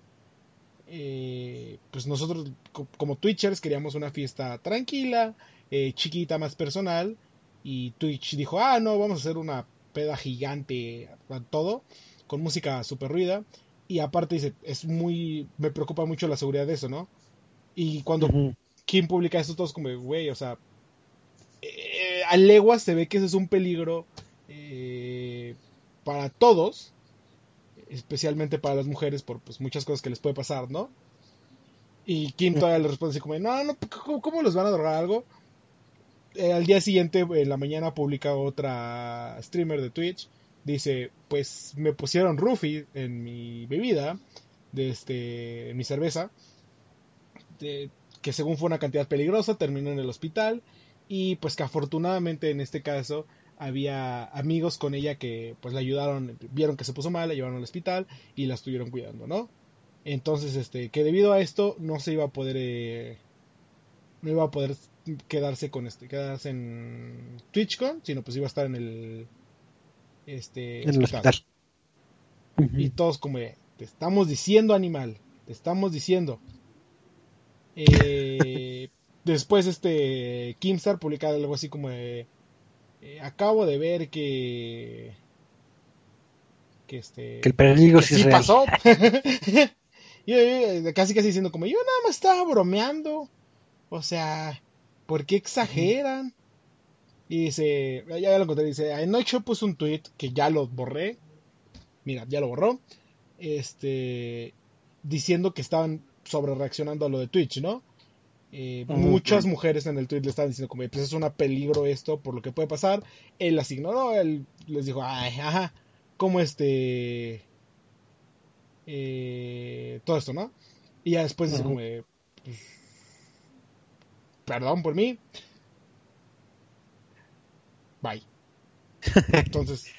eh, pues nosotros co- como Twitchers queríamos una fiesta tranquila, eh, chiquita, más personal. Y Twitch dijo, ah, no, vamos a hacer una peda gigante, todo, con música super ruida. Y aparte dice, es muy, me preocupa mucho la seguridad de eso, ¿no? Y cuando. Kim publica esto, todos como, güey, o sea, eh, a leguas se ve que ese es un peligro eh, para todos, especialmente para las mujeres, por pues, muchas cosas que les puede pasar, ¿no? Y Kim todavía le responde así como, no, no, ¿cómo, cómo les van a drogar algo? Eh, al día siguiente, en la mañana, publica otra streamer de Twitch. Dice, pues me pusieron roofie en mi bebida, de este, en mi cerveza, de- que según fue una cantidad peligrosa, terminó en el hospital. y pues que afortunadamente en este caso había amigos con ella que pues la ayudaron, vieron que se puso mal, la llevaron al hospital y la estuvieron cuidando, ¿no? Entonces, este, que debido a esto no se iba a poder, eh, no iba a poder quedarse con este, quedarse en TwitchCon, sino pues iba a estar en el, este, En el hospital. Y todos como, te estamos diciendo animal, te estamos diciendo. Eh, después este Kimstar publicaba algo así como de, eh, acabo de ver que que este Que el peligro que sí real. pasó. y eh, casi casi diciendo como yo nada más estaba bromeando. O sea, ¿por qué exageran? Y dice, ya ya lo encontré, dice, anoche puso un tweet que ya lo borré. Mira, ya lo borró. Este, diciendo que estaban sobre reaccionando a lo de Twitch, ¿no? Eh. Muchas mujeres en el tweet le estaban diciendo como, pues es un peligro esto por lo que puede pasar. Él las ignoró, él les dijo, ay, ajá, como este... eh, todo esto, ¿no? Y ya después dice Ujú. como, pues, perdón por mí. Bye. Entonces...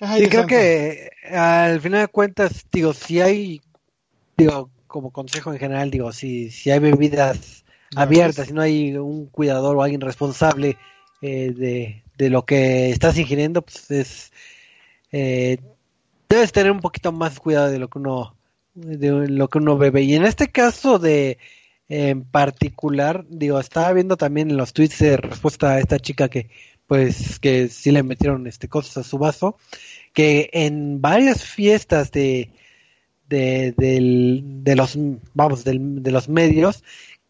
ay, Sí, creo santo. que al final de cuentas, digo, si hay, digo, como consejo en general, digo, si, si hay bebidas abiertas, si no hay un cuidador o alguien responsable eh, de, de lo que estás ingiriendo, pues es, eh, debes tener un poquito más cuidado de lo que uno, de lo que uno bebe. Y en este caso de, en particular, digo, estaba viendo también en los tweets de respuesta a esta chica que, pues, que sí le metieron este cosas a su vaso, que en varias fiestas de, de, del- de los, vamos, de los medios,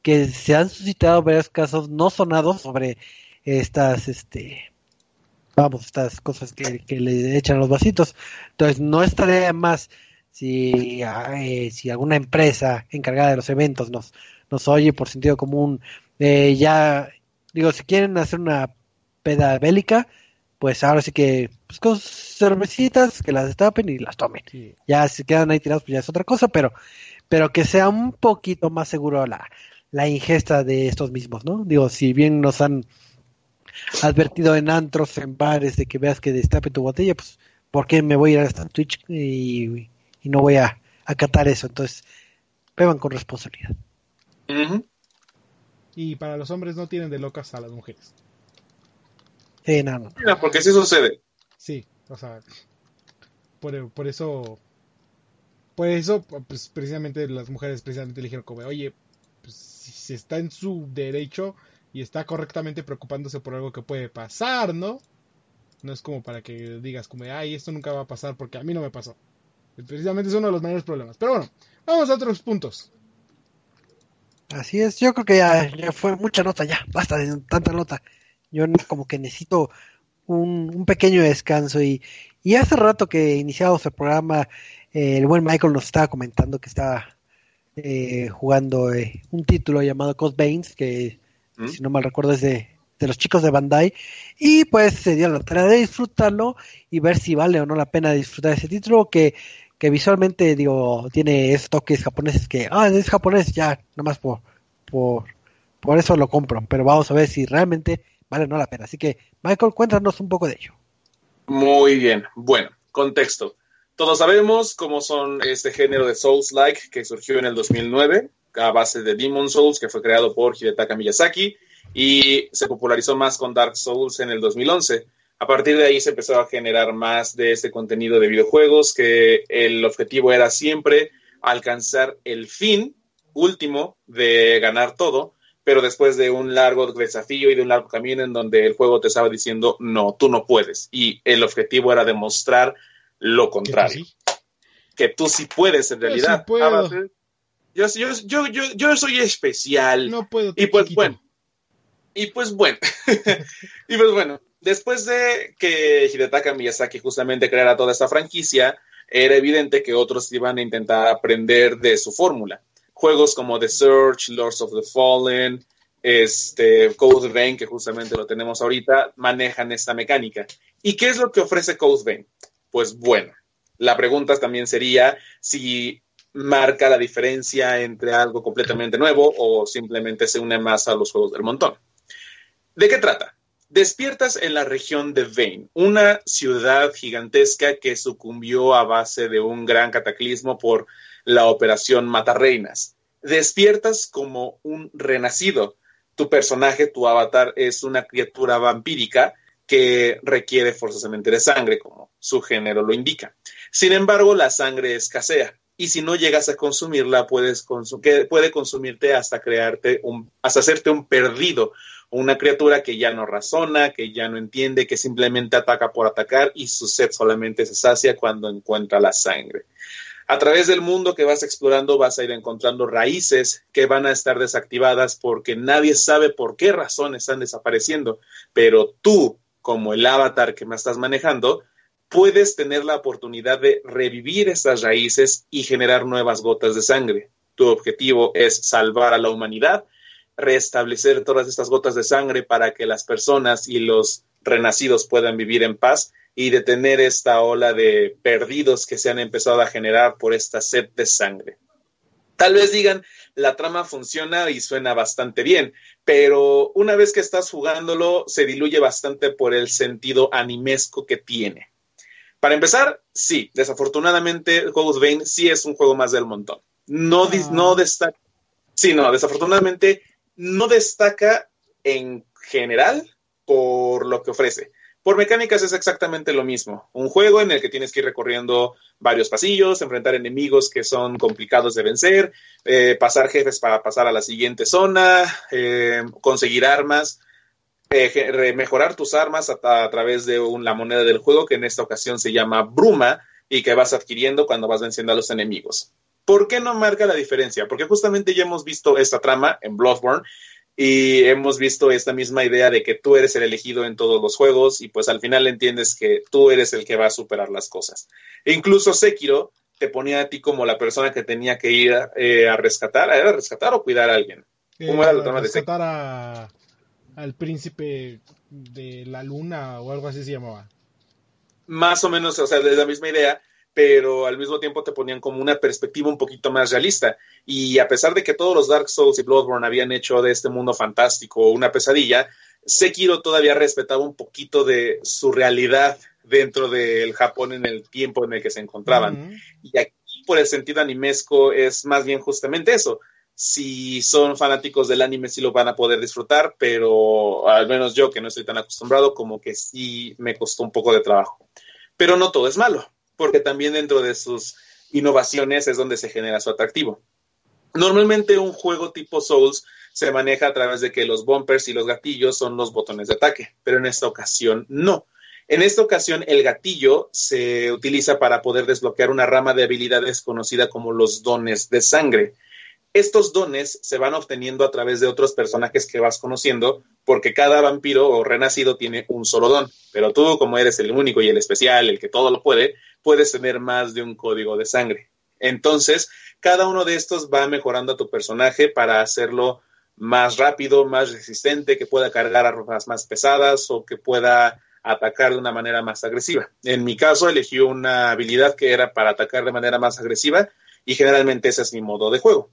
que se han suscitado varios casos no sonados sobre estas, este, vamos, estas cosas que, que le echan los vasitos. Entonces, no estaría más si, eh, si alguna empresa encargada de los eventos nos, nos oye por sentido común, eh, ya, digo, si quieren hacer una peda bélica, pues ahora sí que, pues con cervecitas, que las destapen y las tomen. Sí. Ya si quedan ahí tirados, pues ya es otra cosa, pero, pero que sea un poquito más seguro la, la ingesta de estos mismos, ¿no? Digo, si bien nos han advertido en antros, en bares, de que veas que destape tu botella, pues, ¿por qué me voy a ir hasta Twitch y, y no voy a acatar eso? Entonces, beban con responsabilidad. Y para los hombres no tienen de locas a las mujeres. Eh, no, no. Mira, porque sí sucede. Sí, o sea, por, por eso, por eso, pues precisamente las mujeres precisamente dijeron como, oye, pues, si, si está en su derecho y está correctamente preocupándose por algo que puede pasar, ¿no? No es como para que digas como, ay, esto nunca va a pasar porque a mí no me pasó. Precisamente es uno de los mayores problemas. Pero bueno, vamos a otros puntos. Así es, yo creo que ya, ya fue mucha nota, ya, basta de tanta nota. Yo como que necesito un, un pequeño descanso y, y hace rato que iniciamos el programa, eh, el buen Michael nos estaba comentando que estaba eh, jugando eh, un título llamado Veins, que ¿Mm? si no mal recuerdo es de, de los chicos de Bandai, y pues se dio la tarea de disfrutarlo y ver si vale o no la pena disfrutar ese título que, que visualmente digo tiene esos toques japoneses que, ah, es japonés, ya, nomás por, por, por eso lo compro, pero vamos a ver si realmente vale no la pena. Así que, Michael, cuéntanos un poco de ello. Muy bien. Bueno, contexto. Todos sabemos cómo son este género de Souls-like que surgió en el 2009 a base de Demon Souls, que fue creado por Hidetaka Miyazaki y se popularizó más con Dark Souls en el 2011. A partir de ahí se empezó a generar más de este contenido de videojuegos, que el objetivo era siempre alcanzar el fin último de ganar todo, pero después de un largo desafío y de un largo camino en donde el juego te estaba diciendo, no, tú no puedes. Y el objetivo era demostrar lo contrario, que tú sí puedes en realidad. puedo. A base- yo, yo, yo, yo, yo soy especial. No puedo. Y pues bueno, y pues bueno, y pues bueno, después de que Hidetaka Miyazaki justamente creara toda esta franquicia, era evidente que otros iban a intentar aprender de su fórmula. Juegos como The Search, Lords of the Fallen, este, Code Vein, que justamente lo tenemos ahorita, manejan esta mecánica. ¿Y qué es lo que ofrece Code Vein? Pues bueno, la pregunta también sería si marca la diferencia entre algo completamente nuevo o simplemente se une más a los juegos del montón. ¿De qué trata? Despiertas en la región de Vane, una ciudad gigantesca que sucumbió a base de un gran cataclismo por la operación Matarreinas. Despiertas como un renacido. Tu personaje, tu avatar, es una criatura vampírica que requiere forzosamente de sangre, como su género lo indica. Sin embargo, la sangre escasea y si no llegas a consumirla, puedes que puede consumirte hasta crearte un, hasta hacerte un perdido, una criatura que ya no razona, que ya no entiende, que simplemente ataca por atacar y su sed solamente se sacia cuando encuentra la sangre. A través del mundo que vas explorando vas a ir encontrando raíces que van a estar desactivadas porque nadie sabe por qué razón están desapareciendo, pero tú, como el avatar que me estás manejando, puedes tener la oportunidad de revivir estas raíces y generar nuevas gotas de sangre. Tu objetivo es salvar a la humanidad restablecer todas estas gotas de sangre para que las personas y los renacidos puedan vivir en paz y detener esta ola de perdidos que se han empezado a generar por esta sed de sangre. Tal vez digan, la trama funciona y suena bastante bien, pero una vez que estás jugándolo, se diluye bastante por el sentido animesco que tiene. Para empezar, sí, desafortunadamente, Juegos Bane sí es un juego más del montón. No, ah. no destaca. Sí, no, desafortunadamente no destaca en general por lo que ofrece. Por mecánicas es exactamente lo mismo. Un juego en el que tienes que ir recorriendo varios pasillos, enfrentar enemigos que son complicados de vencer, eh, pasar jefes para pasar a la siguiente zona, eh, conseguir armas, eh, mejorar tus armas a, través de la moneda del juego que en esta ocasión se llama Bruma y que vas adquiriendo cuando vas venciendo a los enemigos. ¿Por qué no marca la diferencia? Porque justamente ya hemos visto esta trama en Bloodborne y hemos visto esta misma idea de que tú eres el elegido en todos los juegos y pues al final entiendes que tú eres el que va a superar las cosas. E incluso Sekiro te ponía a ti como la persona que tenía que ir eh, a rescatar, ¿era rescatar o cuidar a alguien? ¿Cómo era la trama de Rescatar a, al príncipe de la luna o algo así se llamaba. Más o menos, o sea, de la misma idea pero al mismo tiempo te ponían como una perspectiva un poquito más realista. Y a pesar de que todos los Dark Souls y Bloodborne habían hecho de este mundo fantástico una pesadilla, Sekiro todavía respetaba un poquito de su realidad dentro del Japón en el tiempo en el que se encontraban. Y aquí, por el sentido animesco, es más bien justamente eso. Si son fanáticos del anime, sí lo van a poder disfrutar, pero al menos yo, que no estoy tan acostumbrado, como que sí me costó un poco de trabajo. Pero no todo es malo porque también dentro de sus innovaciones es donde se genera su atractivo. Normalmente un juego tipo Souls se maneja a través de que los bumpers y los gatillos son los botones de ataque, pero en esta ocasión no. En esta ocasión el gatillo se utiliza para poder desbloquear una rama de habilidades conocida como los dones de sangre. Estos dones se van obteniendo a través de otros personajes que vas conociendo, porque cada vampiro o renacido tiene un solo don, pero tú como eres el único y el especial, el que todo lo puede, puedes tener más de un código de sangre. Entonces, cada uno de estos va mejorando a tu personaje para hacerlo más rápido, más resistente, que pueda cargar armas más pesadas o que pueda atacar de una manera más agresiva. En mi caso, elegí una habilidad que era para atacar de manera más agresiva y generalmente ese es mi modo de juego.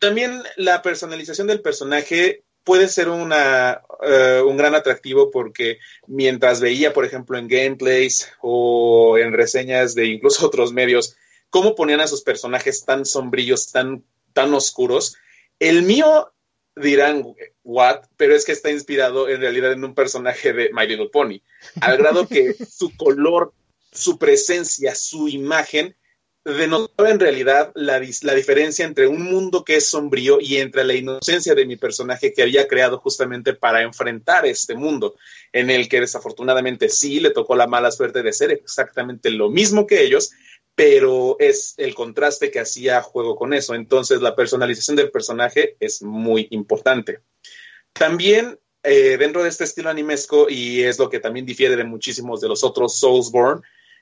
También la personalización del personaje puede ser una, eh, un gran atractivo porque mientras veía, por ejemplo, en gameplays o en reseñas de incluso otros medios, cómo ponían a sus personajes tan sombríos, tan, tan oscuros, el mío dirán, what, pero es que está inspirado en realidad en un personaje de My Little Pony, al grado que su color, su presencia, su imagen denotaba en realidad la, la, diferencia entre un mundo que es sombrío y entre la inocencia de mi personaje que había creado justamente para enfrentar este mundo, en el que desafortunadamente sí le tocó la mala suerte de ser exactamente lo mismo que ellos, pero es el contraste que hacía juego con eso. Entonces la personalización del personaje es muy importante. También eh, dentro de este estilo animesco, y es lo que también difiere de muchísimos de los otros Soulsborne,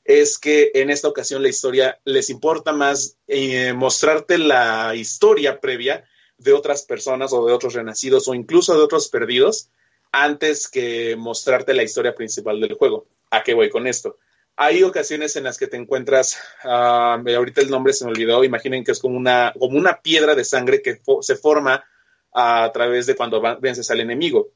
es que en esta ocasión la historia les importa más eh, mostrarte la historia previa de otras personas o de otros renacidos o incluso de otros perdidos antes que mostrarte la historia principal del juego. ¿A qué voy con esto? Hay ocasiones en las que te encuentras, ah, ahorita el nombre se me olvidó, imaginen que es como una, como una piedra de sangre que se forma a través de cuando vences al enemigo.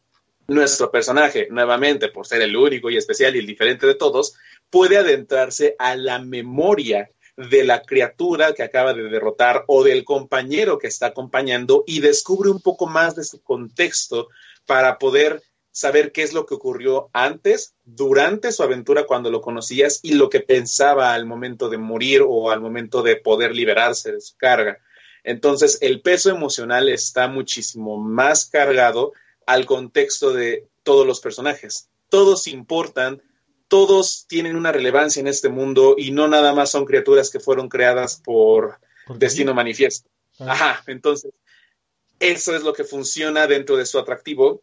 nuestro personaje, nuevamente por ser el único y especial y el diferente de todos, puede adentrarse a la memoria de la criatura que acaba de derrotar o del compañero que está acompañando y descubre un poco más de su contexto para poder saber qué es lo que ocurrió antes, durante su aventura cuando lo conocías y lo que pensaba al momento de morir o al momento de poder liberarse de su carga. Entonces, el peso emocional está muchísimo más cargado al contexto de todos los personajes. Todos importan, todos tienen una relevancia en este mundo y no nada más son criaturas que fueron creadas por, destino manifiesto. Ah. Ajá, entonces, eso es lo que funciona dentro de su atractivo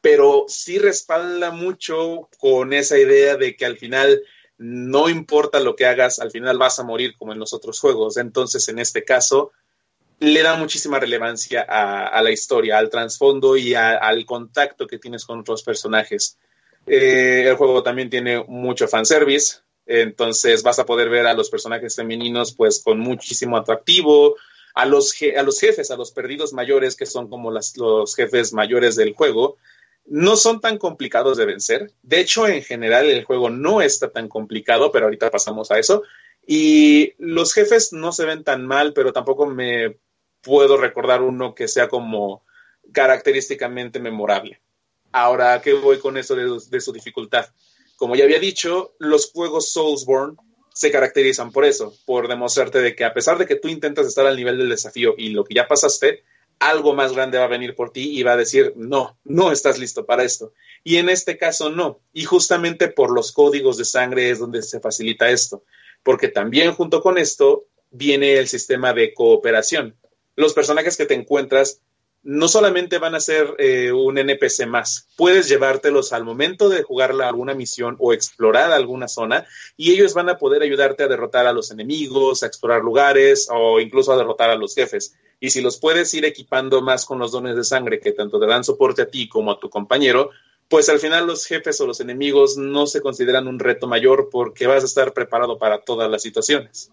pero sí respalda mucho con esa idea de que al final no importa lo que hagas, al final vas a morir como en los otros juegos. Entonces, en este caso, le da muchísima relevancia a, la historia, al trasfondo y al contacto que tienes con otros personajes. Eh, el juego también tiene mucho fanservice, entonces vas a poder ver a los personajes femeninos pues con muchísimo atractivo, a los, a los jefes, a los perdidos mayores, que son como los jefes mayores del juego, no son tan complicados de vencer. De hecho, en general el juego no está tan complicado, pero ahorita pasamos a eso. Y los jefes no se ven tan mal, pero tampoco me puedo recordar uno que sea como característicamente memorable. Ahora, ¿qué voy con eso de, su dificultad? Como ya había dicho, los juegos Soulsborne se caracterizan por eso, por demostrarte de que a pesar de que tú intentas estar al nivel del desafío y lo que ya pasaste, algo más grande va a venir por ti y va a decir, no, no estás listo para esto. Y en este caso no. Y justamente por los códigos de sangre es donde se facilita esto. Porque también junto con esto viene el sistema de cooperación. Los personajes que te encuentras no solamente van a ser eh, un NPC más, puedes llevártelos al momento de jugar alguna misión o explorar alguna zona y ellos van a poder ayudarte a derrotar a los enemigos, a explorar lugares o incluso a derrotar a los jefes. Y si los puedes ir equipando más con los dones de sangre que tanto te dan soporte a ti como a tu compañero, pues al final los jefes o los enemigos no se consideran un reto mayor porque vas a estar preparado para todas las situaciones.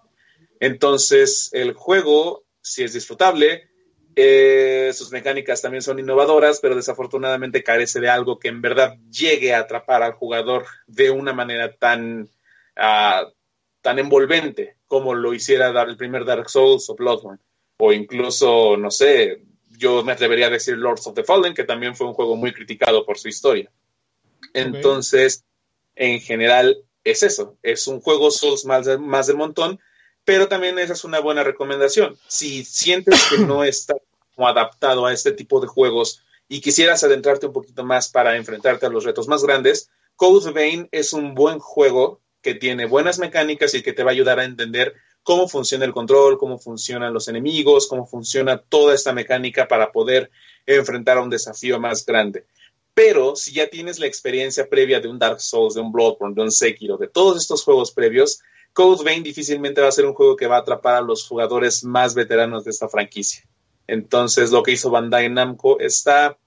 Entonces, el juego, si es disfrutable, eh, sus mecánicas también son innovadoras, pero desafortunadamente carece de algo que en verdad llegue a atrapar al jugador de una manera tan, ah, tan envolvente como lo hiciera dar el primer Dark Souls o Bloodborne. O incluso, no sé, yo me atrevería a decir Lords of the Fallen, que también fue un juego muy criticado por su historia. Entonces, en general, es eso, es un juego Souls más, de, más del montón, pero también esa es una buena recomendación. Si sientes que no está como adaptado a este tipo de juegos y quisieras adentrarte un poquito más para enfrentarte a los retos más grandes, Code Vein es un buen juego que tiene buenas mecánicas y que te va a ayudar a entender cómo funciona el control, cómo funcionan los enemigos, cómo funciona toda esta mecánica para poder enfrentar a un desafío más grande. Pero si ya tienes la experiencia previa de un Dark Souls, de un Bloodborne, de un Sekiro, de todos estos juegos previos, Code Vein difícilmente va a ser un juego que va a atrapar a los jugadores más veteranos de esta franquicia. Entonces, lo que hizo Bandai Namco está,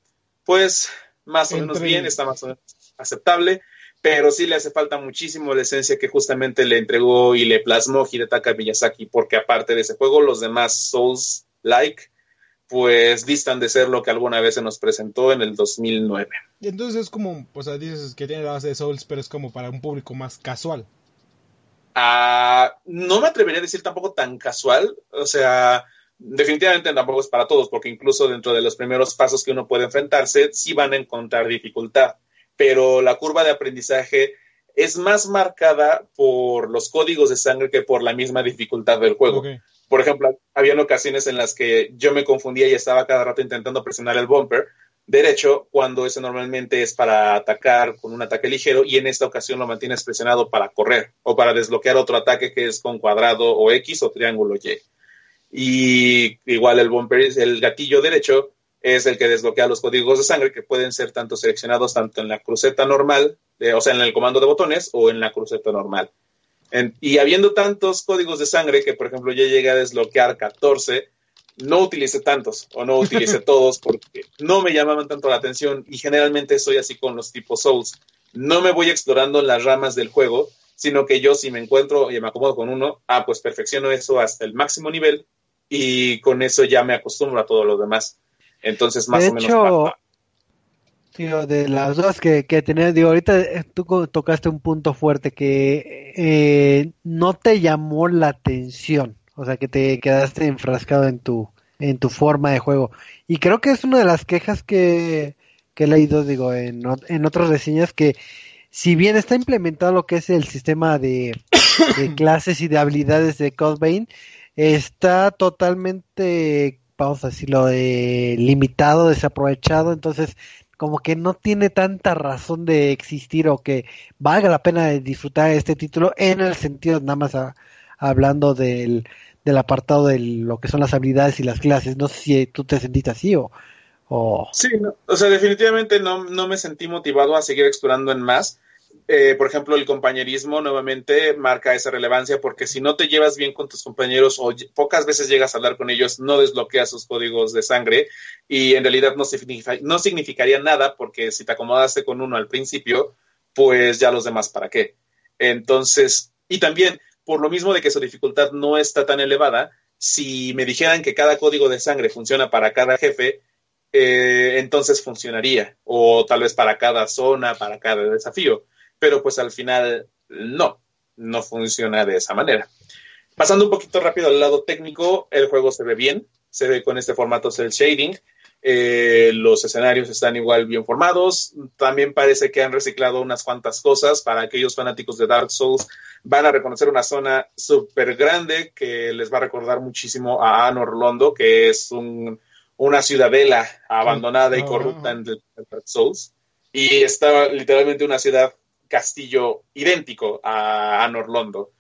pues, más o menos bien, está más o menos aceptable pero sí le hace falta muchísimo la esencia que justamente le entregó y le plasmó Hidetaka Miyazaki, porque aparte de ese juego, los demás Souls-like, pues distan de ser lo que alguna vez se nos presentó en el 2009. Y entonces es como, o sea, dices que tiene la base de Souls, pero es como para un público más casual. Ah, no me atrevería a decir tampoco tan casual, o sea, definitivamente tampoco es para todos, porque incluso dentro de los primeros pasos que uno puede enfrentarse, sí van a encontrar dificultad pero la curva de aprendizaje es más marcada por los códigos de sangre que por la misma dificultad del juego. Por ejemplo, había ocasiones en las que yo me confundía y estaba cada rato intentando presionar el bumper derecho cuando ese normalmente es para atacar con un ataque ligero y en esta ocasión lo mantienes presionado para correr o para desbloquear otro ataque que es con cuadrado o X o triángulo Y. Y igual el el gatillo derecho es el que desbloquea los códigos de sangre que pueden ser tanto seleccionados tanto en la cruceta normal, o sea, en el comando de botones o en la cruceta normal. y habiendo tantos códigos de sangre que, por ejemplo, yo llegué a desbloquear 14, no utilicé tantos o no utilicé todos porque no me llamaban tanto la atención y generalmente soy así con los tipos Souls. No me voy explorando las ramas del juego, sino que yo si me encuentro y me acomodo con uno, ah, pues perfecciono eso hasta el máximo nivel y con eso ya me acostumbro a todo lo demás. Entonces, más o menos. de las dos que, que tenías, digo, ahorita eh, tú tocaste un punto fuerte que eh, no te llamó la atención, o sea, que te quedaste enfrascado en tu, en tu forma de juego. Y creo que es una de las quejas que, que he leído, digo, en, en otras reseñas, que si bien está implementado lo que es el sistema de, de clases y de habilidades de Code está totalmente, vamos a decirlo, de limitado, desaprovechado, entonces como que no tiene tanta razón de existir o que valga la pena disfrutar este título en el sentido nada más hablando del, del apartado de lo que son las habilidades y las clases. No sé si tú te sentiste así o... o... Sí, o sea, definitivamente no, no me sentí motivado a seguir explorando en más. Eh, por ejemplo, el compañerismo nuevamente marca esa relevancia porque si no te llevas bien con tus compañeros o pocas veces llegas a hablar con ellos, no desbloqueas sus códigos de sangre y en realidad no, no significaría nada porque si te acomodaste con uno al principio, pues ya los demás para qué. Entonces, y también por lo mismo de que su dificultad no está tan elevada, si me dijeran que cada código de sangre funciona para cada jefe, eh, entonces funcionaría, o tal vez para cada zona, para cada desafío. Pero pues al final no, no funciona de esa manera. Pasando un poquito rápido al lado técnico, el juego se ve bien, se ve con este formato cel shading, eh, los escenarios están igual bien formados, también parece que han reciclado unas cuantas cosas para aquellos fanáticos de Dark Souls, van a reconocer una zona súper grande que les va a recordar muchísimo a Anor Londo, que es una ciudadela abandonada y corrupta en Dark Souls, y está literalmente una ciudad castillo idéntico a Anor Londo.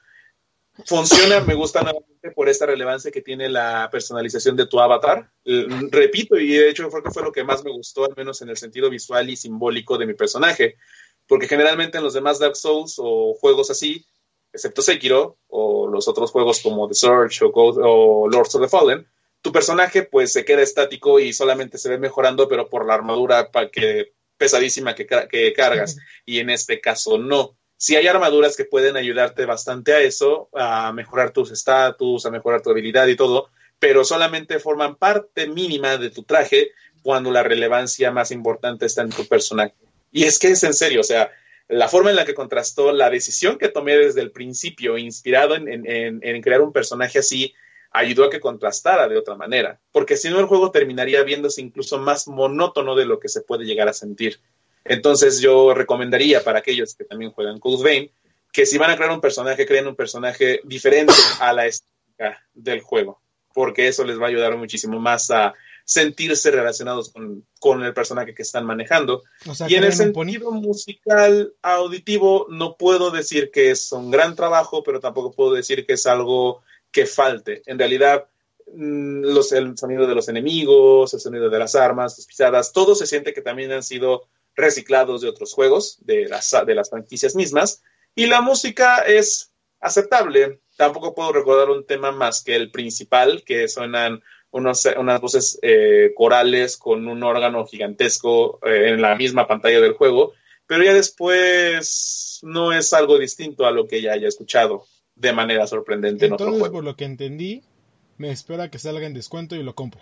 Funciona, me gusta nuevamente por esta relevancia que tiene la personalización de tu avatar. Eh, repito, y de hecho creo que fue lo que más me gustó, al menos en el sentido visual y simbólico de mi personaje. Porque generalmente en los demás Dark Souls o juegos así, excepto Sekiro o los otros juegos como The Search o, o Lords of the Fallen, tu personaje pues se queda estático y solamente se ve mejorando, pero por la armadura para que pesadísima que, cargas y en este caso no. Si hay armaduras que pueden ayudarte bastante a eso, a mejorar tus estatus, a mejorar tu habilidad y todo, pero solamente forman parte mínima de tu traje cuando la relevancia más importante está en tu personaje. Y es que es en serio, o sea, la forma en la que contrastó la decisión que tomé desde el principio, inspirado en crear un personaje así, ayudó a que contrastara de otra manera, porque si no el juego terminaría viéndose incluso más monótono de lo que se puede llegar a sentir. Entonces yo recomendaría para aquellos que también juegan Code Vein que si van a crear un personaje, creen un personaje diferente a la estética del juego, porque eso les va a ayudar muchísimo más a sentirse relacionados con, el personaje que están manejando. y en el sentido musical auditivo, no puedo decir que es un gran trabajo, pero tampoco puedo decir que es algo que falte. En realidad, mm, los, el sonido de los enemigos, el sonido de las armas, las pisadas, todo se siente que también han sido reciclados de otros juegos, de las, de las franquicias mismas, y la música es aceptable. Tampoco puedo recordar un tema más que el principal, que suenan unos, unas voces eh, corales con un órgano gigantesco eh, en la misma pantalla del juego, pero ya después no es algo distinto a lo que ya haya escuchado de manera sorprendente Entonces, en otro juego. por lo que entendí, me espera que salga en descuento y lo compro.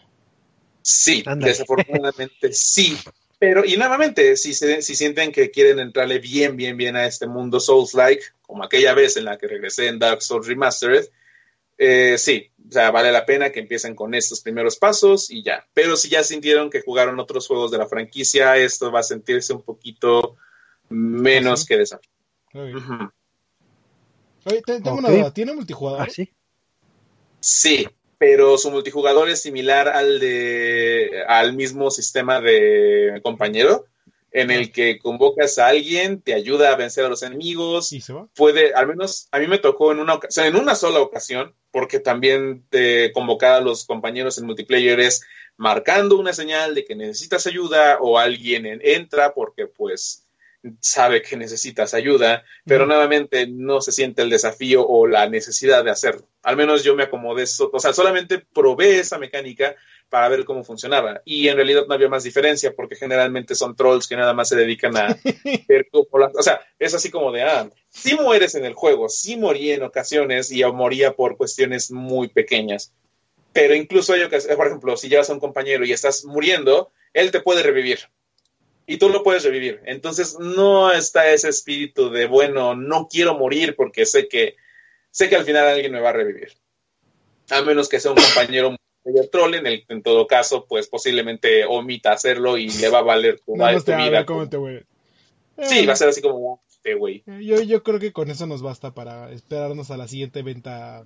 Sí, desafortunadamente sí. Pero, y nuevamente, si, si sienten que quieren entrarle bien, bien, bien a este mundo Souls-like, como aquella vez en la que regresé en Dark Souls Remastered, eh, sí, o sea, vale la pena que empiecen con estos primeros pasos y ya. Pero si ya sintieron que jugaron otros juegos de la franquicia, esto va a sentirse un poquito menos ¿Ah, que desafío. Oye, tengo una duda. ¿Tiene multijugador? ¿Ah, sí? Sí, pero su multijugador es similar al de al mismo sistema de compañero en el que convocas a alguien, te ayuda a vencer a los enemigos. ¿Y se va? Puede, al menos a mí me tocó en una ocasión, en una sola ocasión, porque también te convocar a los compañeros en multiplayer es marcando una señal de que necesitas ayuda o alguien entra porque pues sabe que necesitas ayuda, pero nuevamente no se siente el desafío o la necesidad de hacerlo. Al menos yo me acomodé, o sea, solamente probé esa mecánica para ver cómo funcionaba. Y en realidad no había más diferencia porque generalmente son trolls que nada más se dedican a ver cómo O sea, es así como de, ah, sí mueres en el juego, sí morí en ocasiones y moría por cuestiones muy pequeñas. Pero incluso hay ocasiones, por ejemplo, si llevas a un compañero y estás muriendo, él te puede revivir y tú lo puedes revivir. Entonces no está ese espíritu de, bueno, no quiero morir porque sé que, sé que al final alguien me va a revivir. A menos que sea un compañero muy troll, en, el, en todo caso, pues posiblemente omita hacerlo y le va a valer más te tu vida. te. Sí, va a ser así como, este güey. Yo, yo creo que con eso nos basta para esperarnos a la siguiente venta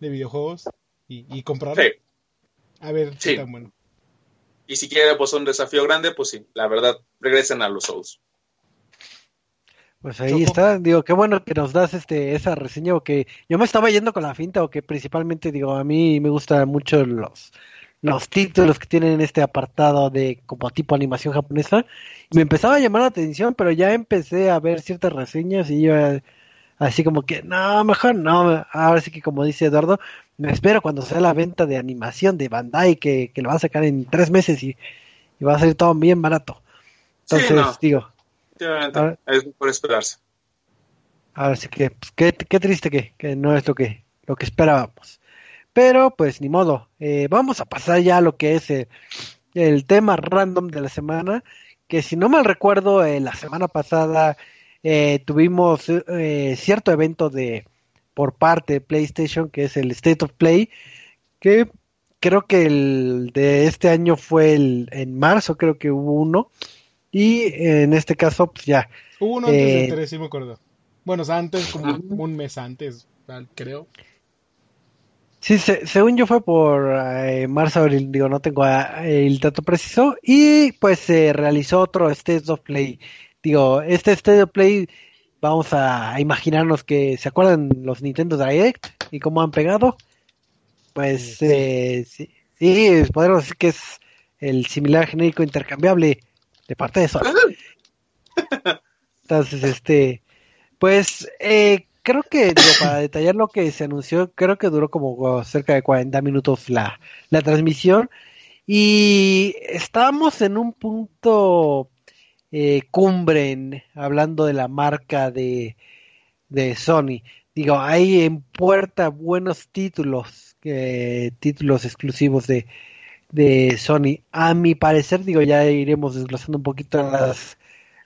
de videojuegos y, y comprar. Sí. A ver Sí. qué tan bueno. Y si quiere pues un desafío grande, pues sí, la verdad, regresen a los Souls. Pues ahí Choco. está, digo, qué bueno que nos das este esa reseña, o que yo me estaba yendo con la finta, o que principalmente, digo, a mí me gustan mucho los, los títulos que tienen este apartado de como tipo animación japonesa, y me empezaba a llamar la atención, pero ya empecé a ver ciertas reseñas y yo eh, así como que, no, mejor no, ahora sí que como dice Eduardo, me espero cuando sea la venta de animación de Bandai, que, que lo va a sacar en tres meses y, y va a salir todo bien barato. Sí, Entonces, no. digo, es por esperarse. Ahora sí que, pues, qué, qué triste que, que no es lo que, lo que esperábamos. Pero, pues, ni modo. Eh, vamos a pasar ya a lo que es eh, el tema random de la semana. Que si no mal recuerdo, eh, la semana pasada eh, tuvimos eh, cierto evento de por parte de PlayStation, que es el State of Play, que creo que el de este año fue el, en marzo, creo que hubo uno. Y en este caso, pues ya, Hubo uno antes Eh, de tres, sí me acuerdo. Bueno, o sea, antes, como un mes antes, creo. Sí, se- según yo fue por eh, marzo, abril, digo, no tengo ah, el dato preciso. Y pues se realizó otro State of Play. Digo, este State of Play, vamos a imaginarnos que, ¿se acuerdan los Nintendo Direct y cómo han pegado? Pues Sí. eh, sí, sí, podemos decir que es el similar genérico intercambiable de parte de Sony. Entonces, este, pues eh, creo que, digo, para detallar lo que se anunció, creo que duró como cerca de 40 minutos la, la transmisión y estábamos en un punto eh, cumbre en- hablando de la marca de, de Sony. Digo, hay en puerta buenos títulos, eh, títulos exclusivos de, de Sony. A mi parecer, digo, ya iremos desglosando un poquito las,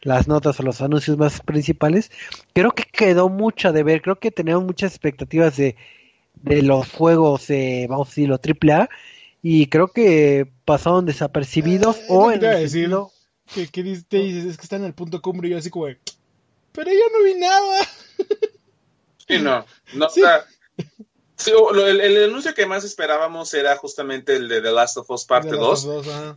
las notas o los anuncios más principales. Creo que quedó mucho de ver, creo que teníamos muchas expectativas de, de los juegos, eh, vamos a decirlo, AAA, y creo que pasaron desapercibidos Eh, o en a el. Que, que dices, te dices, es que está en el punto cumbre y yo así como, de, pero yo no vi nada. Sí, no, no, Sí. o sea, sí, o- lo- el, el anuncio que más esperábamos era justamente el de The Last of Us Parte De las 2. dos, ajá.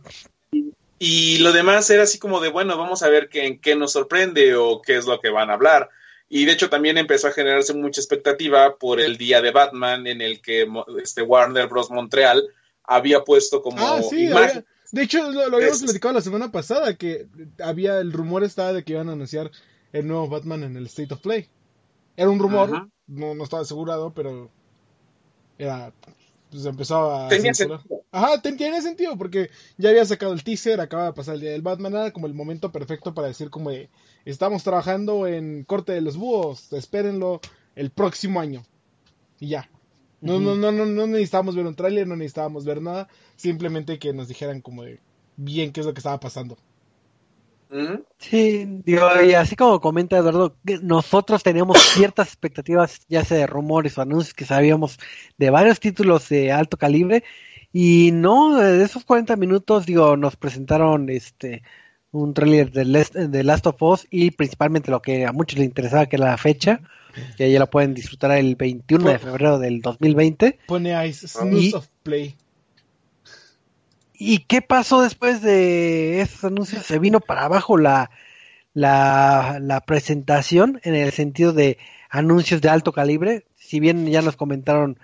Y lo demás era así como de, bueno, vamos a ver qué, en qué nos sorprende o qué es lo que van a hablar. Y de hecho también empezó a generarse mucha expectativa por el día de Batman en el que este Warner Bros. Montreal había puesto como Ah, sí, imagen. De hecho lo, lo habíamos Es- platicado la semana pasada, que había, el rumor estaba de que iban a anunciar el nuevo Batman en el State of Play. Era un rumor, Ajá. no, no estaba asegurado, pero era, pues empezó a Tenía sentido. Ajá, ten- tiene sentido, porque ya había sacado el teaser, acaba de pasar el día del Batman, era como el momento perfecto para decir como de, estamos trabajando en Corte de los Búhos, espérenlo el próximo año. Y ya. No, no, no, no, no necesitábamos ver un tráiler, no necesitábamos ver nada, simplemente que nos dijeran como de bien qué es lo que estaba pasando. Sí, digo, y así como comenta Eduardo, que nosotros teníamos ciertas expectativas, ya sea de rumores o anuncios que sabíamos de varios títulos de alto calibre, y no, de esos 40 minutos, digo, nos presentaron este un tráiler de, Les- de Last of Us y principalmente lo que a muchos les interesaba, que era la fecha, que ya la pueden disfrutar el 21 de febrero del 2020. Pone Ice, Snooze Y- of Play. ¿Y qué pasó después de esos anuncios? Se vino para abajo la, la, la presentación en el sentido de anuncios de alto calibre. Si bien ya nos comentaron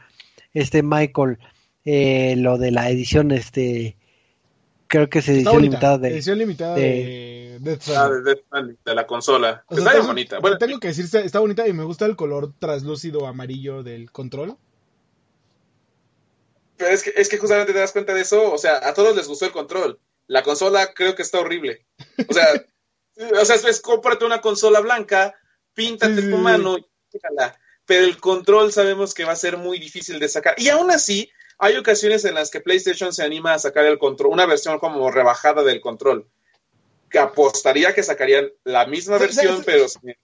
este Michael eh, lo de la edición, este creo que es edición bonita, limitada de, edición limitada de- de, Death Ah, de, de- de la consola. O sea, Está bien bonita. Bueno, tengo que decir, está, bonita y me gusta el color traslúcido amarillo del control. pero es que, es que justamente te das cuenta de eso. O sea, a todos les gustó el control. La consola creo que está horrible. O sea, o sea, es cómprate una consola blanca, píntate Sí, tu mano y déjala. Pero el control sabemos que va a ser muy difícil de sacar. Y aún así, hay ocasiones en las que PlayStation se anima a sacar el control, una versión como rebajada del control. que apostaría que sacarían la misma Sí, versión, sí, pero sin,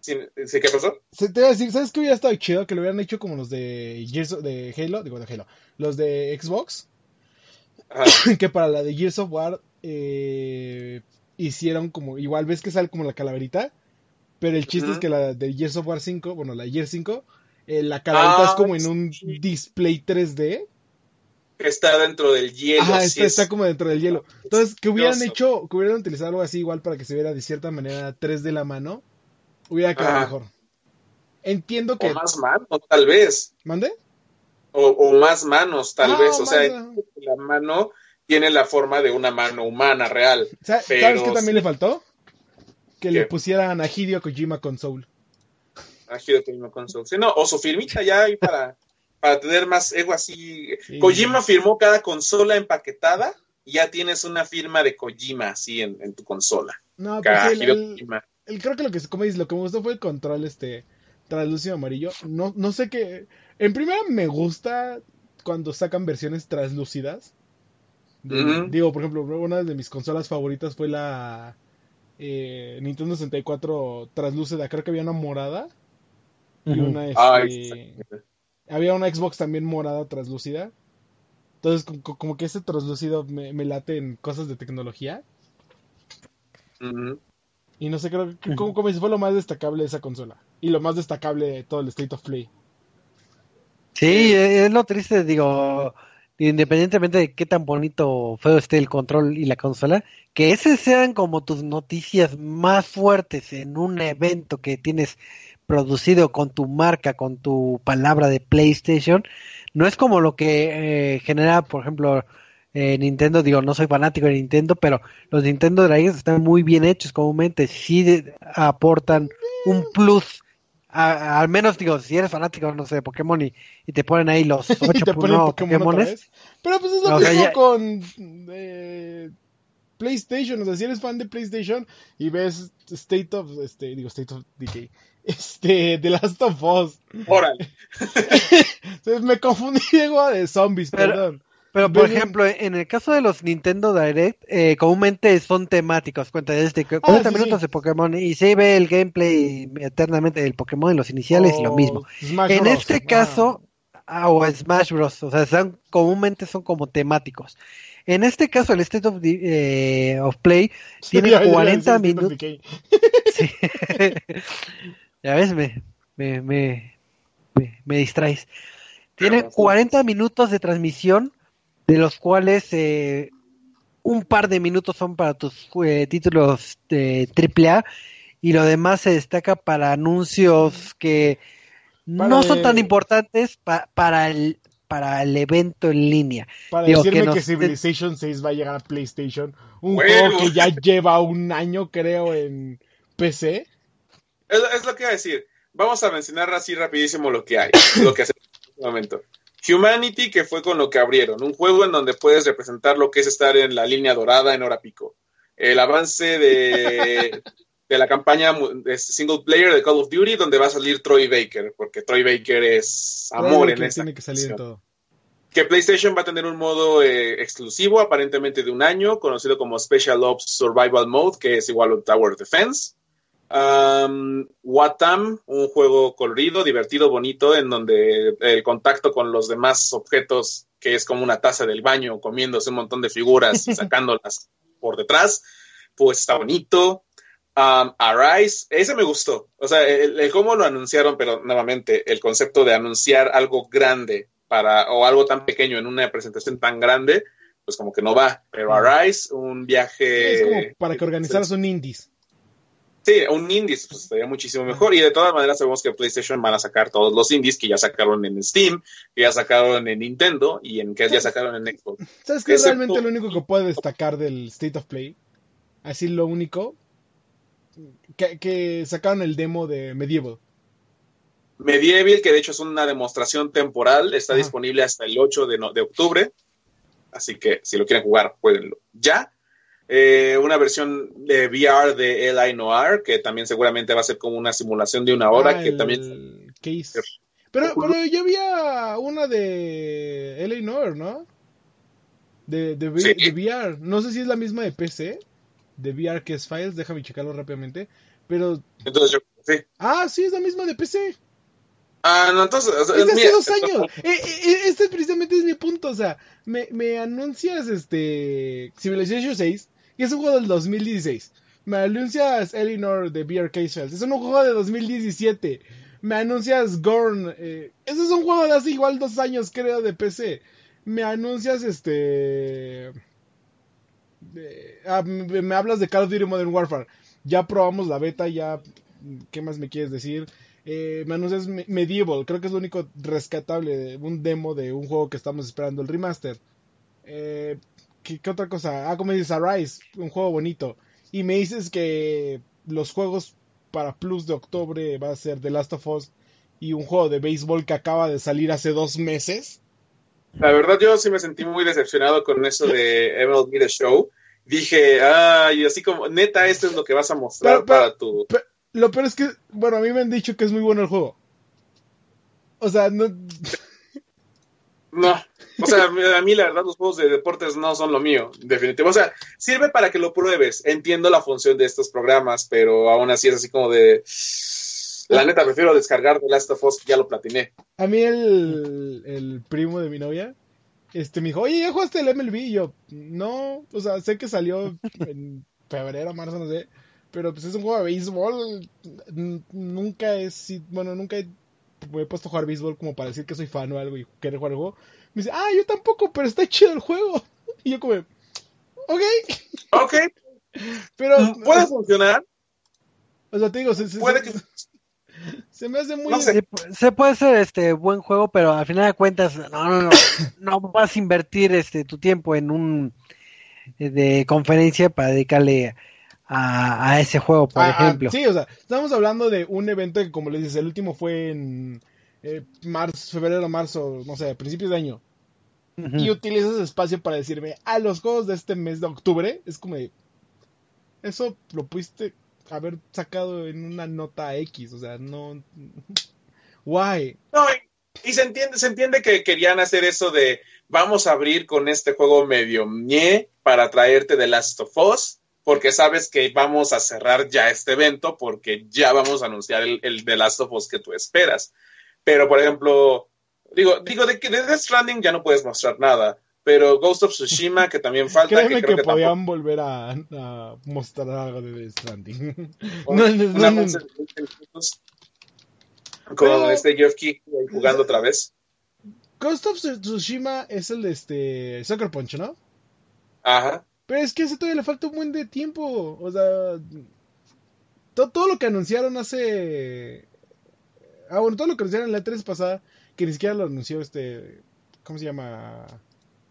sin- ¿sí, ¿Qué pasó? Se te iba a decir, ¿sabes qué hubiera estado chido? Que lo hubieran hecho como los de Gears de Halo, digo de Halo, los de Xbox, Ajá. que para la de Gears of War eh, hicieron como, igual ves que sale como la calaverita, pero el chiste es que la de Gears of War 5, bueno, la Gears 5, eh, la calaverita Ah, es como en un display 3D. Que está dentro del hielo. Sí está, es- está como dentro del hielo. Entonces, que hubieran hecho, que hubieran utilizado algo así igual para que se viera de cierta manera 3 de la mano, hubiera quedado mejor. Entiendo que... O más manos, tal vez. ¿Mande? O, o más manos, tal Ah, vez. O sea, la mano tiene la forma de una mano humana real. Sa- Pero ¿Sabes qué también le faltó? Que le pusieran a Hideo Kojima con Soul. Ah, Hideo. Sí, no, o su firmita ya ahí para, para tener más ego así. Sí. Kojima firmó cada consola empaquetada y ya tienes una firma de Kojima así en, en tu consola. No, sí, el, el- creo que lo que, como dices, lo que me gustó fue el control este translúcido amarillo. No, no sé qué. En primera me gusta cuando sacan versiones translúcidas. De-. Digo, por ejemplo, una de mis consolas favoritas fue la eh, Nintendo 64 translúcida. Creo que había una morada y una Ay, este, había una Xbox también morada translúcida. Entonces, co- co- como que ese translúcido me, me late en cosas de tecnología. Y no sé, creo que como, como si fue lo más destacable de esa consola. Y lo más destacable de todo el State of Play. Sí, es lo triste, digo, independientemente de qué tan bonito o feo esté el control y la consola, que esas sean como tus noticias más fuertes en un evento que tienes producido con tu marca, con tu palabra de PlayStation, no es como lo que eh, genera, por ejemplo, eh, Nintendo, digo, no soy fanático de Nintendo, pero los Nintendo Direct están muy bien hechos comúnmente, sí de- aportan un plus. A- al menos digo, si eres fanático, no sé, de Pokémon y, y te ponen ahí los Y ocho te ponen nuevos Pokémon otra Pokémones. Pero pues es lo mismo ya- con eh, PlayStation. O sea, si eres fan de PlayStation y ves State of, este, digo State of Decay, este, The Last of Us. Órale. Entonces, me confundí Diego, de zombies, Pero- perdón. Pero, por Ven- ejemplo, en el caso de los Nintendo Direct, eh, comúnmente son temáticos. Cuenta desde que 40 Ah, sí, minutos sí. de Pokémon y se ve el gameplay eternamente del Pokémon en los iniciales y lo O mismo. Smash En Bros. este caso, ah, o Smash Bros. O sea, son, comúnmente son como temáticos. En este caso, el State of, the- eh, of Play tiene Ya, ya iba a 40 decir State of minutos. Ya ves, me, me, me, me, me distraes. Tiene 40 minutos de transmisión, de los cuales eh, un par de minutos son para tus eh, títulos de AAA y lo demás se destaca para anuncios que Para no son el- tan importantes pa- para el para el evento en línea. Para Digo, decirme que Civilization 6 va a llegar a PlayStation. Un Bueno. juego que ya lleva un año, creo, en PC. Es, es lo que iba a decir. Vamos a mencionar así rapidísimo lo que hay, lo que hacemos en este momento. Humanity, que fue con lo que abrieron, un juego en donde puedes representar lo que es estar en la línea dorada en hora pico. El avance de, de la campaña de single player de Call of Duty, donde va a salir Troy Baker, porque Troy Baker es amor en esa tiene que salir en canción. todo. que PlayStation va a tener un modo eh, exclusivo, aparentemente de un año, conocido como Special Ops Survival Mode, que es igual a Tower Defense. Um, Watam, un juego colorido, divertido, bonito, en donde el contacto con los demás objetos, que es como una taza del baño, comiéndose un montón de figuras y sacándolas por detrás, pues está bonito. Um, Arise, ese me gustó. O sea, el, el cómo lo anunciaron, pero nuevamente, el concepto de anunciar algo grande para, o algo tan pequeño en una presentación tan grande, pues como que no va. Pero Arise, un viaje. es como para que organizaras un indies. Sí, un indies, pues estaría muchísimo mejor. Y de todas maneras sabemos que PlayStation van a sacar todos los indies que ya sacaron en Steam, que ya sacaron en Nintendo y en que ya sacaron en Xbox. ¿Sabes qué es realmente lo único que puede destacar del State of Play? Así lo único. Que, que sacaron el demo de Medieval. Medieval, que de hecho es una demostración temporal, está Ajá. disponible hasta el 8 de, no- de octubre. Así que si lo quieren jugar, jueguenlo ya. Eh, una versión de VR de L.I. Noir, que también seguramente va a ser como una simulación de una hora, Ah, que el también... Case. Pero, pero yo había una de LA Noir, ¿no? de, de, V- Sí. de VR. No sé si es la misma de PC, de VR que es Files, déjame checarlo rápidamente. Pero, Entonces yo, sí. ah, sí, es la misma de PC. Ah, no, entonces. o sea, Es de hace dos años. Eh, eh, eh, este precisamente es mi punto. O sea, me, me anuncias este Civilization 6, que es un juego del 2016. Me anuncias Eleanor de VR Casuals, es un juego de 2017. Me anuncias Gorn, eh, ese es un juego de hace igual dos años, creo, de PC. Me anuncias este. ah, me, hablas de Call of Duty Modern Warfare. Ya probamos la beta, ya. ¿Qué más me quieres decir? Eh, me anuncias Me- Medieval, creo que es lo único rescatable, un demo de un juego que estamos esperando, el remaster. Eh, ¿qué, qué otra cosa? Ah, como dices, Arise, un juego bonito. Y me dices que los juegos para Plus de octubre va a ser The Last of Us y un juego de béisbol que acaba de salir hace dos meses. La verdad, yo sí me sentí muy decepcionado con eso de MLB The Show. Dije, ay, así como, neta, esto es lo que vas a mostrar Pero- pero- para tu. Lo peor es que, bueno, a mí me han dicho que es muy bueno el juego. O sea, no, No. O sea, a mí la verdad los juegos de deportes no son lo mío, definitivo. O sea, sirve para que lo pruebes. Entiendo la función de estos programas, pero aún así es así como de... La neta, prefiero descargar The Last of Us, ya lo platiné. A mí el, el primo de mi novia, este me dijo, oye, ¿ya jugaste el MLB? Y yo, no, o sea, sé que salió en febrero, marzo, no sé, pero pues es un juego de béisbol, nunca sido, bueno, nunca he, me he puesto a jugar béisbol como para decir que soy fan o algo y querer jugar el juego. Me dice, ah, yo tampoco, pero está chido el juego. Y yo como, ok, Ok, pero, puede funcionar. o sea, te digo, se, se- Puede se- que... se me hace muy... No sé. Se, pu- se puede ser este buen juego, pero al final de cuentas, no, no, no, no vas a invertir este tu tiempo en un eh, de conferencia para dedicarle a, a ese juego, por Ah, ah, ejemplo. sí, o sea, estamos hablando de un evento que, como les dices, el último fue en eh, marzo, febrero, marzo, no sé, principios de año. Y utilizas espacio para decirme, a los juegos de este mes de octubre, es como de, eso lo pudiste haber sacado en una nota X, o sea, no... Why? No, y, y se entiende, se entiende que querían hacer eso de vamos a abrir con este juego medio ñe para traerte The Last of Us, porque sabes que vamos a cerrar ya este evento porque ya vamos a anunciar el, el The Last of Us que tú esperas. Pero, por ejemplo, digo, digo de que de Death Stranding ya no puedes mostrar nada, pero Ghost of Tsushima, que también falta, Créeme que que, creo que, podían volver a, a mostrar algo de Death Stranding. tampoco- no, no, no, no. avance de 20 minutos con este Geoff ahí jugando otra vez. Ghost of Tsushima es el de este Sucker Punch, ¿no? Ajá. Pero es que a ese todavía le falta un buen de tiempo. O sea, to- todo lo que anunciaron hace. Ah, bueno, todo lo que anunciaron en la 3 pasada, que ni siquiera lo anunció este. ¿Cómo se llama?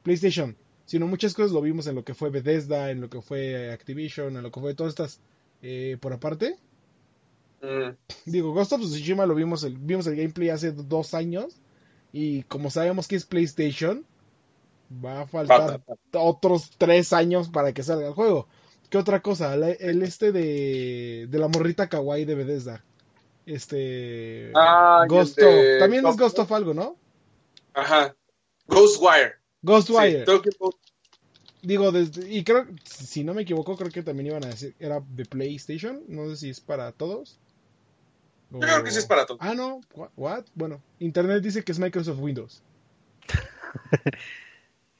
PlayStation. Sino muchas cosas lo vimos en lo que fue Bethesda, en lo que fue Activision, en lo que fue todas estas eh, por aparte. Mm. Digo, Ghost of Tsushima lo vimos el, vimos el gameplay hace dos años. Y como sabemos que es PlayStation, va a faltar Falta. otros tres años para que salga el juego. ¿Qué otra cosa? La- el este de, de la morrita kawaii de Bethesda. Este. Ah, Ghost de También es Ghost- of algo, ¿no? Ajá. Ghostwire. Ghostwire. Sí, Digo, desde, y creo, si no me equivoco, creo que también iban a decir, era de PlayStation. No sé si es para todos. Yo creo que sí es para todos. Ah, no. What? What? Bueno, Internet dice que es Microsoft Windows.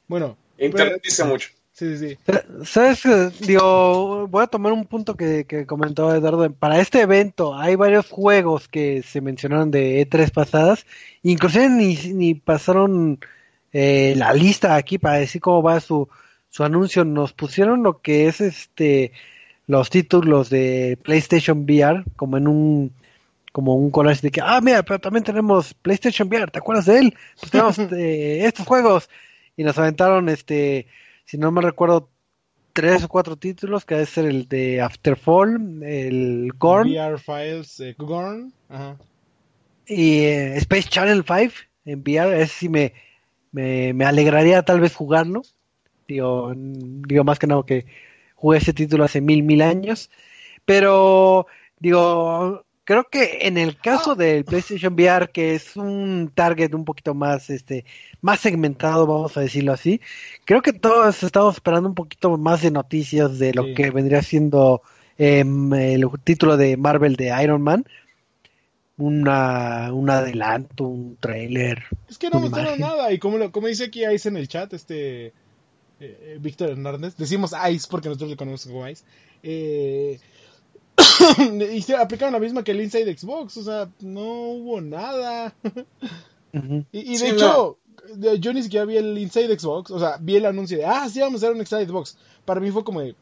bueno. Internet pero- dice mucho. Sí, sí, sí. ¿Sabes? Digo, voy a tomar un punto que, que comentó Eduardo. Para este evento hay varios juegos que se mencionaron de E3 pasadas. Inclusive ni, ni pasaron eh, la lista aquí para decir cómo va su, su anuncio. Nos pusieron lo que es este los títulos de PlayStation VR como en un como un collage de que, ah, mira, pero también tenemos PlayStation VR, ¿te acuerdas de él? Pues tenemos eh, estos juegos. Y nos aventaron este si no me recuerdo, tres o cuatro títulos, que debe ser el de Afterfall, el Korn VR Files, eh, Gorn. Ajá. y eh, Space Channel 5 en VR. Ese sí me, me, me alegraría tal vez jugarlo. Digo, digo más que nada que jugué ese título hace mil, mil años. Pero, digo, creo que en el caso del PlayStation VR, que es un target un poquito más, este, más segmentado, vamos a decirlo así, creo que todos estamos esperando un poquito más de noticias de lo Sí. que vendría siendo em, el título de Marvel de Iron Man. Una, un adelanto, un trailer. Es que no mostraron imagen. nada. Y como, lo- como dice aquí Ice en el chat, este eh, eh, Víctor Hernández, decimos Ice porque nosotros le conocemos como Ice. Eh, y se aplicaron la misma que el Inside Xbox. O sea, no hubo nada. Y, y de Sí, hecho, yo ni siquiera vi el Inside Xbox. O sea, vi el anuncio de, ah, sí, vamos a hacer un Inside Xbox. Para mí fue como de,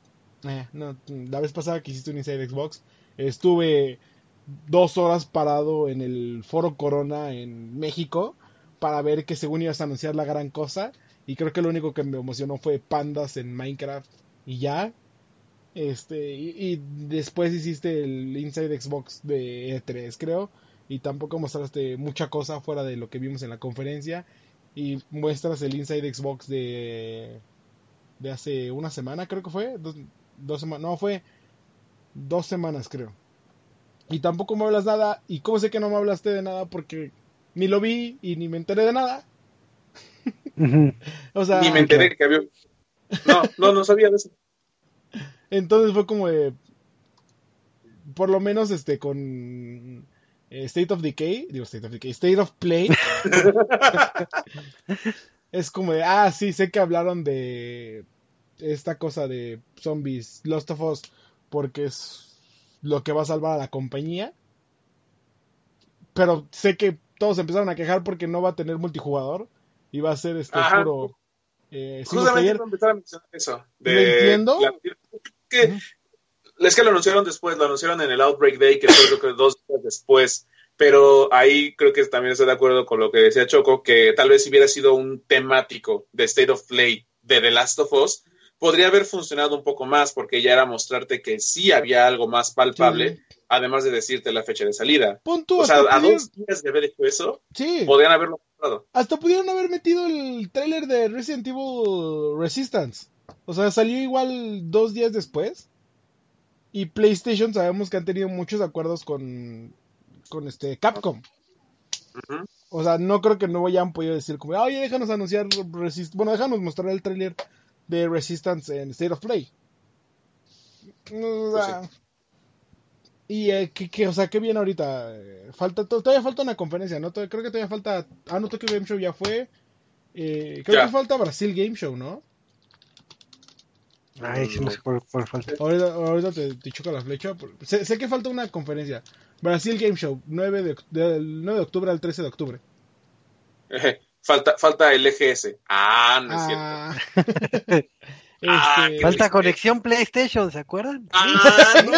eh, no, la vez pasada que hiciste un Inside Xbox, estuve dos horas parado en el Foro Corona en México para ver que según ibas a anunciar la gran cosa. Y creo que lo único que me emocionó fue pandas en Minecraft y ya. Este, y, y después hiciste el Inside Xbox de E3, creo. Y tampoco mostraste mucha cosa fuera de lo que vimos en la conferencia. Y muestras el Inside Xbox de, de hace una semana, creo que fue. Dos, dos semanas, no, fue dos semanas, creo. Y tampoco me hablas nada. ¿Y cómo sé que no me hablaste de nada? Porque ni lo vi y ni me enteré de nada. Ujú. O sea, Ni me enteré que había. No, no, no sabía de eso. Entonces fue como de. Por lo menos este con eh, State of Decay, digo State of Decay, State of Play. es como de, ah, sí, sé que hablaron de esta cosa de zombies, Lost of Us, porque es lo que va a salvar a la compañía. Pero sé que todos empezaron a quejar porque no va a tener multijugador y va a ser este Ajá. puro eh, Justamente a empezar a mencionar eso. ¿Lo entiendo? la- que, Es que lo anunciaron después, lo anunciaron en el Outbreak Day, que fue creo que dos días después. Pero ahí creo que también estoy de acuerdo con lo que decía Choco, que tal vez si hubiera sido un temático de State of Play de The Last of Us, podría haber funcionado un poco más, porque ya era mostrarte que sí había algo más palpable, además de decirte la fecha de salida. Pon tú, O sea, a pudieron- dos días de haber hecho eso, sí. podrían haberlo mostrado. Hasta pudieron haber metido el tráiler de Resident Evil Resistance. O sea, salió igual dos días después. Y PlayStation sabemos que han tenido muchos acuerdos con, con este Capcom. O sea, no creo que no hayan podido decir como, oye, déjanos anunciar Resist bueno, déjanos mostrar el tráiler de Resistance en State of Play. O sea, y eh, que, que, o sea, qué bien ahorita. Falta, to- todavía falta una conferencia, ¿no? Creo que todavía falta. Ah, no, Tokyo Game Show ya fue. Eh, creo Ya. que falta Brasil Game Show, ¿no? Ay, sí, no sé por, por falta. Ahorita, ahorita te, te choca la flecha. Sé, sé que falta una conferencia. Brasil Game Show, 9 de, del 9 de octubre al 13 de octubre. Falta, falta el EGS. Ah, no es cierto. Ah. Ah, Este, qué Falta triste. conexión PlayStation, ¿se acuerdan? Ah, no.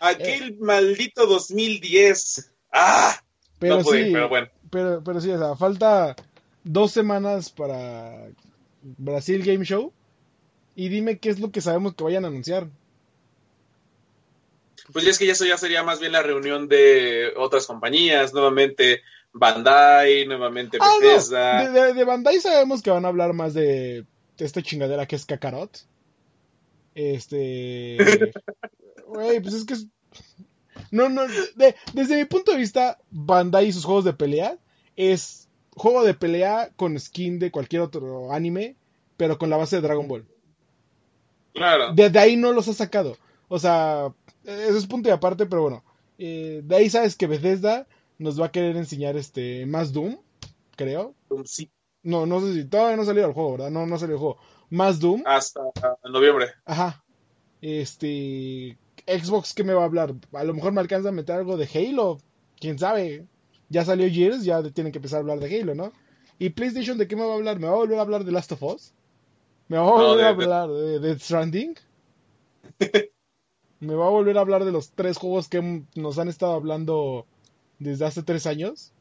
Aquel maldito 2010. Ah, pero no pude, sí, pero bueno. pero, pero sí, o sea, falta dos semanas para Brasil Game Show. Y dime qué es lo que sabemos que vayan a anunciar. Pues ya es que ya eso ya sería más bien la reunión de otras compañías, nuevamente Bandai, nuevamente Ah, Bethesda. no. De, de- de Bandai sabemos que van a hablar más de, de esta chingadera que es Kakarot. Este. Güey, pues es que es. No, no. de- desde mi punto de vista, Bandai y sus juegos de pelea es juego de pelea con skin de cualquier otro anime, pero con la base de Dragon Ball. Claro. Desde ahí no los ha sacado. O sea, eso es punto y aparte, pero bueno. Eh, de ahí sabes que Bethesda nos va a querer enseñar este más Doom, creo. Sí, No, no sé si todavía no ha salido el juego, ¿verdad? No, no ha salido el juego. Más Doom. hasta noviembre. Ajá. Este. Xbox, ¿qué me va a hablar? A lo mejor me alcanza a meter algo de Halo. Quién sabe. Ya salió Gears, ya tienen que empezar a hablar de Halo, ¿no? ¿Y PlayStation de qué me va a hablar? ¿Me va a volver a hablar de Last of Us? ¿Me va a No, volver a de- hablar de Death Stranding? ¿Me va a volver a hablar de los tres juegos que nos han estado hablando desde hace tres años?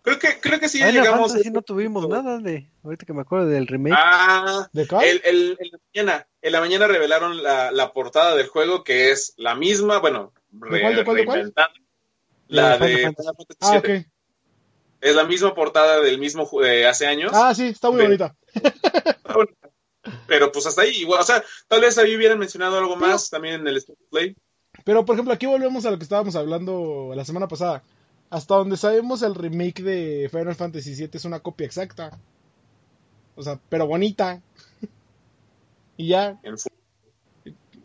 Creo que, creo que sí ya Final llegamos. Fantasy no tuvimos nada de. Ahorita que me acuerdo del remake. Ah, ¿De cuál? el, el- en la mañana, en la mañana revelaron la, la portada del juego que es la misma, bueno, ¿De cuál, de cuál, de cuál? reinventada. La De de Ah, ok. Es la misma portada del mismo de hace años. Ah, sí, está muy Bien. bonita. Pero pues hasta ahí, igual, o sea, tal vez ahí hubieran mencionado algo Pero- más también en el Play. Pero, por ejemplo, aquí volvemos a lo que estábamos hablando la semana pasada. Hasta donde sabemos, el remake de Final Fantasy VII es una copia exacta. O sea, pero bonita. y ya.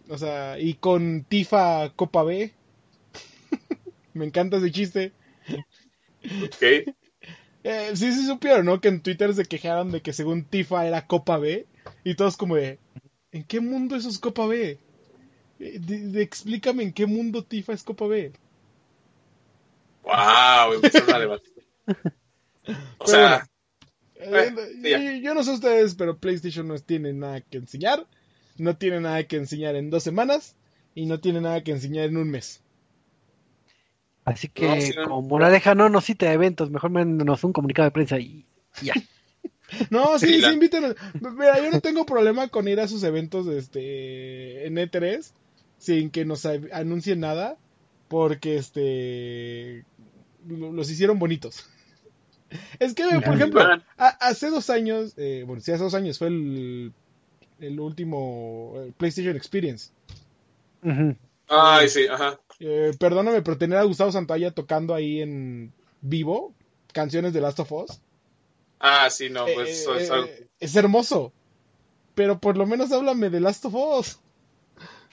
O sea, y con Tifa Copa B. Me encanta ese chiste. Ok. Eh, sí, sí supieron, ¿no? Que en Twitter se quejaron de que según Tifa era Copa B. Y todos como de, ¿en qué mundo eso es Copa B? Eh, de- explícame en qué mundo Tifa es Copa B. Wow, empezaron a debatir. O sea, Eh, ya. yo, yo no sé ustedes, pero PlayStation no tiene nada que enseñar. No tiene nada que enseñar en dos semanas. Y no tiene nada que enseñar en un mes. Así que, No, sí, no. como moraleja, no nos cite a eventos, mejor mándenos un comunicado de prensa y ya. No, sí, Sí, sí, la- invítenos. Mira, yo no tengo problema con ir a sus eventos este, en E3 sin que nos anuncien nada. Porque este lo- los hicieron bonitos. Es que, por ejemplo, a- hace dos años, eh, bueno, sí, hace dos años fue el, el último eh, PlayStation Experience. Ay, sí, ajá. Eh, perdóname, pero tener a Gustavo Santalla tocando ahí en vivo canciones de Last of Us Ah, sí, no, pues eh, eso es eh, es hermoso. Pero por lo menos háblame de Last of Us.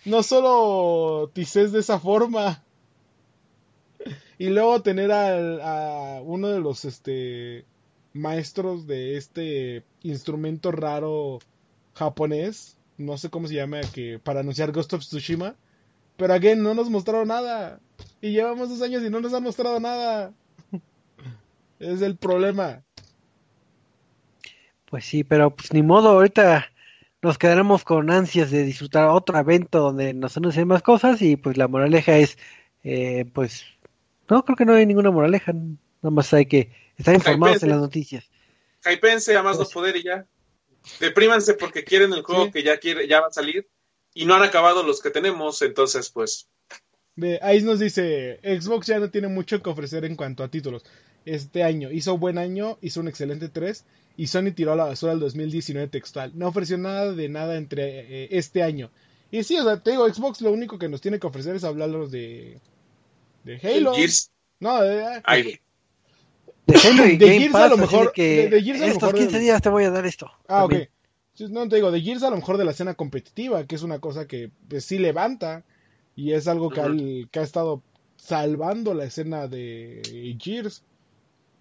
No solo tices de esa forma. Y luego tener al- a uno de los este maestros de este instrumento raro japonés, no sé cómo se llama, que para anunciar Ghost of Tsushima. Pero again, no nos mostraron nada. Y llevamos dos años y no nos han mostrado nada. Es el problema. Pues sí, pero pues ni modo, ahorita nos quedaremos con ansias de disfrutar otro evento donde nos anuncien más cosas y pues la moraleja es, eh, pues, no, creo que no hay ninguna moraleja, nada más hay que estar informados en las noticias. Hypense a más no Pues- poder y ya. Deprímanse porque quieren el juego Sí. que ya quiere, ya va a salir y no han acabado los que tenemos, entonces pues Ve, Ahí nos dice, Xbox ya no tiene mucho que ofrecer en cuanto a títulos. Este año hizo buen año, hizo un excelente 3 y Sony tiró a la basura el 2019 textual. No ofreció nada de nada entre eh, este año. Y sí, o sea, te digo, Xbox lo único que nos tiene que ofrecer es hablarnos de, de Halo. Gears, No, de, ay, De Halo y De Game Gears a Pass, lo así mejor- de que de- de Gears a lo estos mejor 15 del- días te voy a dar esto. Ah, ok. también. Sí, No te digo, de Gears a lo mejor de la escena competitiva, que es una cosa que pues, sí levanta y es algo que, al- que ha estado salvando la escena de Gears.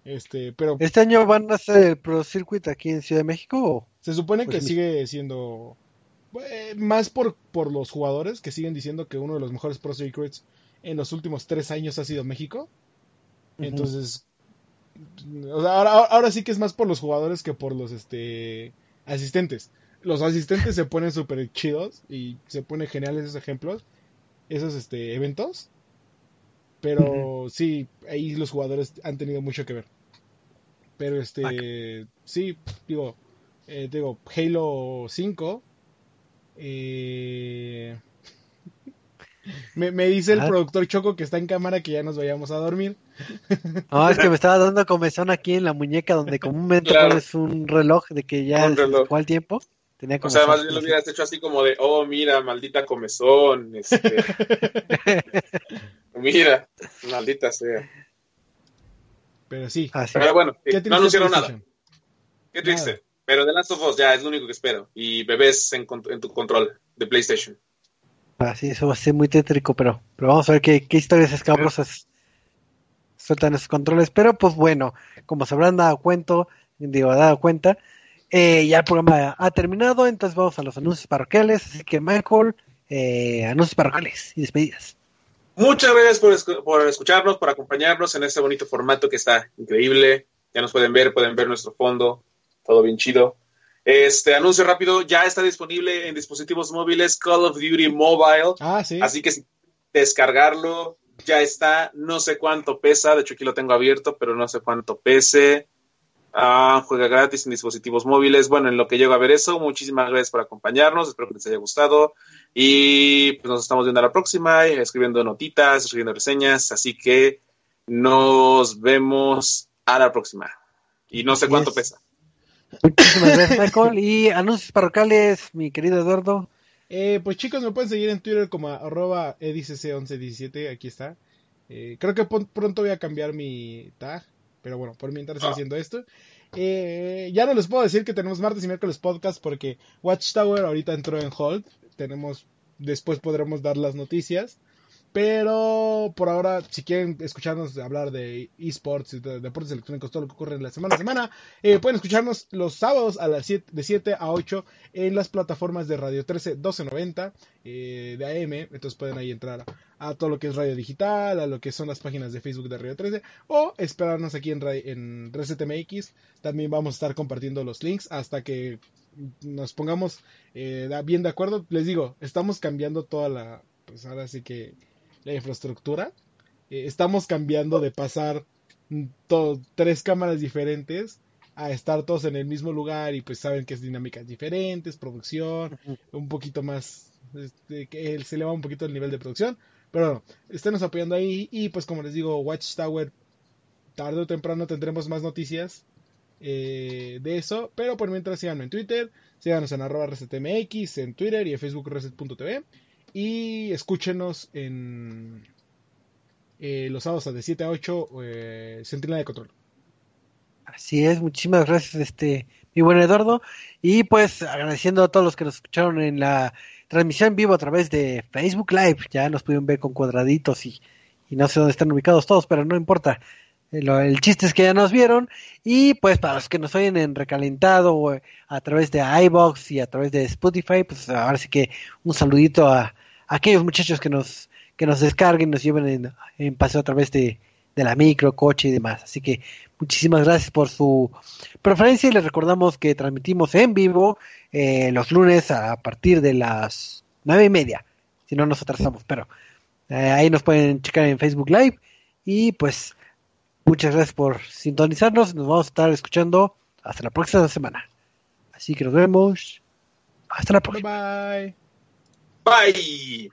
Este, pero ¿Este año van a hacer el Pro Circuit aquí en Ciudad de México? o? se supone pues que sí. sigue siendo eh, más por, por los jugadores que siguen diciendo que uno de los mejores Pro Circuits en los últimos tres años ha sido México. Entonces, ahora, ahora sí que es más por los jugadores que por los este asistentes. Los asistentes se ponen súper chidos y se ponen geniales esos ejemplos, esos este eventos. Pero sí, ahí los jugadores han tenido mucho que ver. Pero este, sí, digo, eh, digo, Halo 5. eh, me, me dice el Ajá. productor Choco que está en cámara que ya nos vayamos a dormir. No, es que me estaba dando comezón aquí en la muñeca donde comúnmente Claro. pones un reloj de que ya acabó el tiempo. Tenía o sea, más bien lo hubieras hecho así como de, oh, mira, maldita comezón, este, mira, maldita sea. Pero sí. Así. Pero bueno, ¿Qué eh, triste no anunciaron nada. Qué triste. Nada. Pero The Last of Us ya es lo único que espero. Y bebés en, tu control de PlayStation. Así, eso va a ser muy tétrico, pero, pero vamos a ver qué, qué historias escabrosas sueltan esos controles. Pero pues bueno, como se habrán dado cuenta, digo, dado cuenta, eh, ya el programa ha terminado, entonces vamos a los anuncios parroquiales. Así que Michael, eh, anuncios parroquiales y despedidas. Muchas gracias por, por escucharnos, por acompañarnos en este bonito formato que está increíble. Ya nos pueden ver, pueden ver nuestro fondo, todo bien chido. Este anuncio rápido, ya está disponible en dispositivos móviles Call of Duty Mobile. Ah, sí. Así que si descargarlo, ya está. No sé cuánto pesa, de hecho aquí lo tengo abierto, pero no sé cuánto pese. Ah, juega gratis en dispositivos móviles. Bueno, en lo que llego a ver eso, muchísimas gracias por acompañarnos. Espero que les haya gustado. Y pues nos estamos viendo a la próxima, escribiendo notitas, escribiendo reseñas. Así que nos vemos a la próxima. Y no sé cuánto es. pesa. Muchísimas gracias, Michael. Y anuncios parroquiales, mi querido Eduardo. Eh, pues chicos, me pueden seguir en Twitter como arroba edicc1117, aquí está. Eh, creo que pronto voy a cambiar mi tag, pero bueno, por mientras estoy haciendo esto. Eh, ya no les puedo decir que tenemos martes y miércoles podcast porque Watchtower ahorita entró en hold. Tenemos, después podremos dar las noticias. Pero por ahora, si quieren escucharnos hablar de esports y de deportes electrónicos, todo lo que ocurre en la semana a semana, eh, pueden escucharnos los sábados a las 7, de 7 a 8 en las plataformas de Radio 13 1290 eh, de AM. Entonces pueden ahí entrar a, todo lo que es radio digital, a lo que son las páginas de Facebook de Radio 13 o esperarnos aquí en, en. También vamos a estar compartiendo los links hasta que nos pongamos eh, bien de acuerdo. Les digo, estamos cambiando toda la, pues ahora sí que la infraestructura. Eh, estamos cambiando de pasar tres cámaras diferentes a estar todos en el mismo lugar y pues saben que es dinámicas diferentes, producción, un poquito más, este, que se eleva un poquito el nivel de producción, pero bueno, esténos apoyando ahí y pues como les digo, Watchtower, tarde o temprano tendremos más noticias eh, de eso, pero por mientras síganos en Twitter, síganos en arroba resetmx, en Twitter y en Facebook reset.tv y escúchenos en eh, los sábados de 7 a 8, eh, Centinela de Control. Así es, muchísimas gracias, este, mi buen Eduardo. Y pues agradeciendo a todos los que nos escucharon en la transmisión vivo a través de Facebook Live. Ya nos pudieron ver con cuadraditos y, no sé dónde están ubicados todos, pero no importa. El, eh, el, chiste es que ya nos vieron. Y pues para los que nos oyen en recalentado a través de iBox y a través de Spotify, pues ahora sí que un saludito a, aquellos muchachos que nos, que nos descarguen, nos lleven en, paseo a través de, de la micro, coche y demás. Así que muchísimas gracias por su preferencia y les recordamos que transmitimos en vivo eh, los lunes a partir de las nueve y media, si no nos atrasamos, pero eh, ahí nos pueden checar en Facebook Live y pues muchas gracias por sintonizarnos, nos vamos a estar escuchando hasta la próxima semana. Así que nos vemos. Hasta la próxima. Bye. Bye.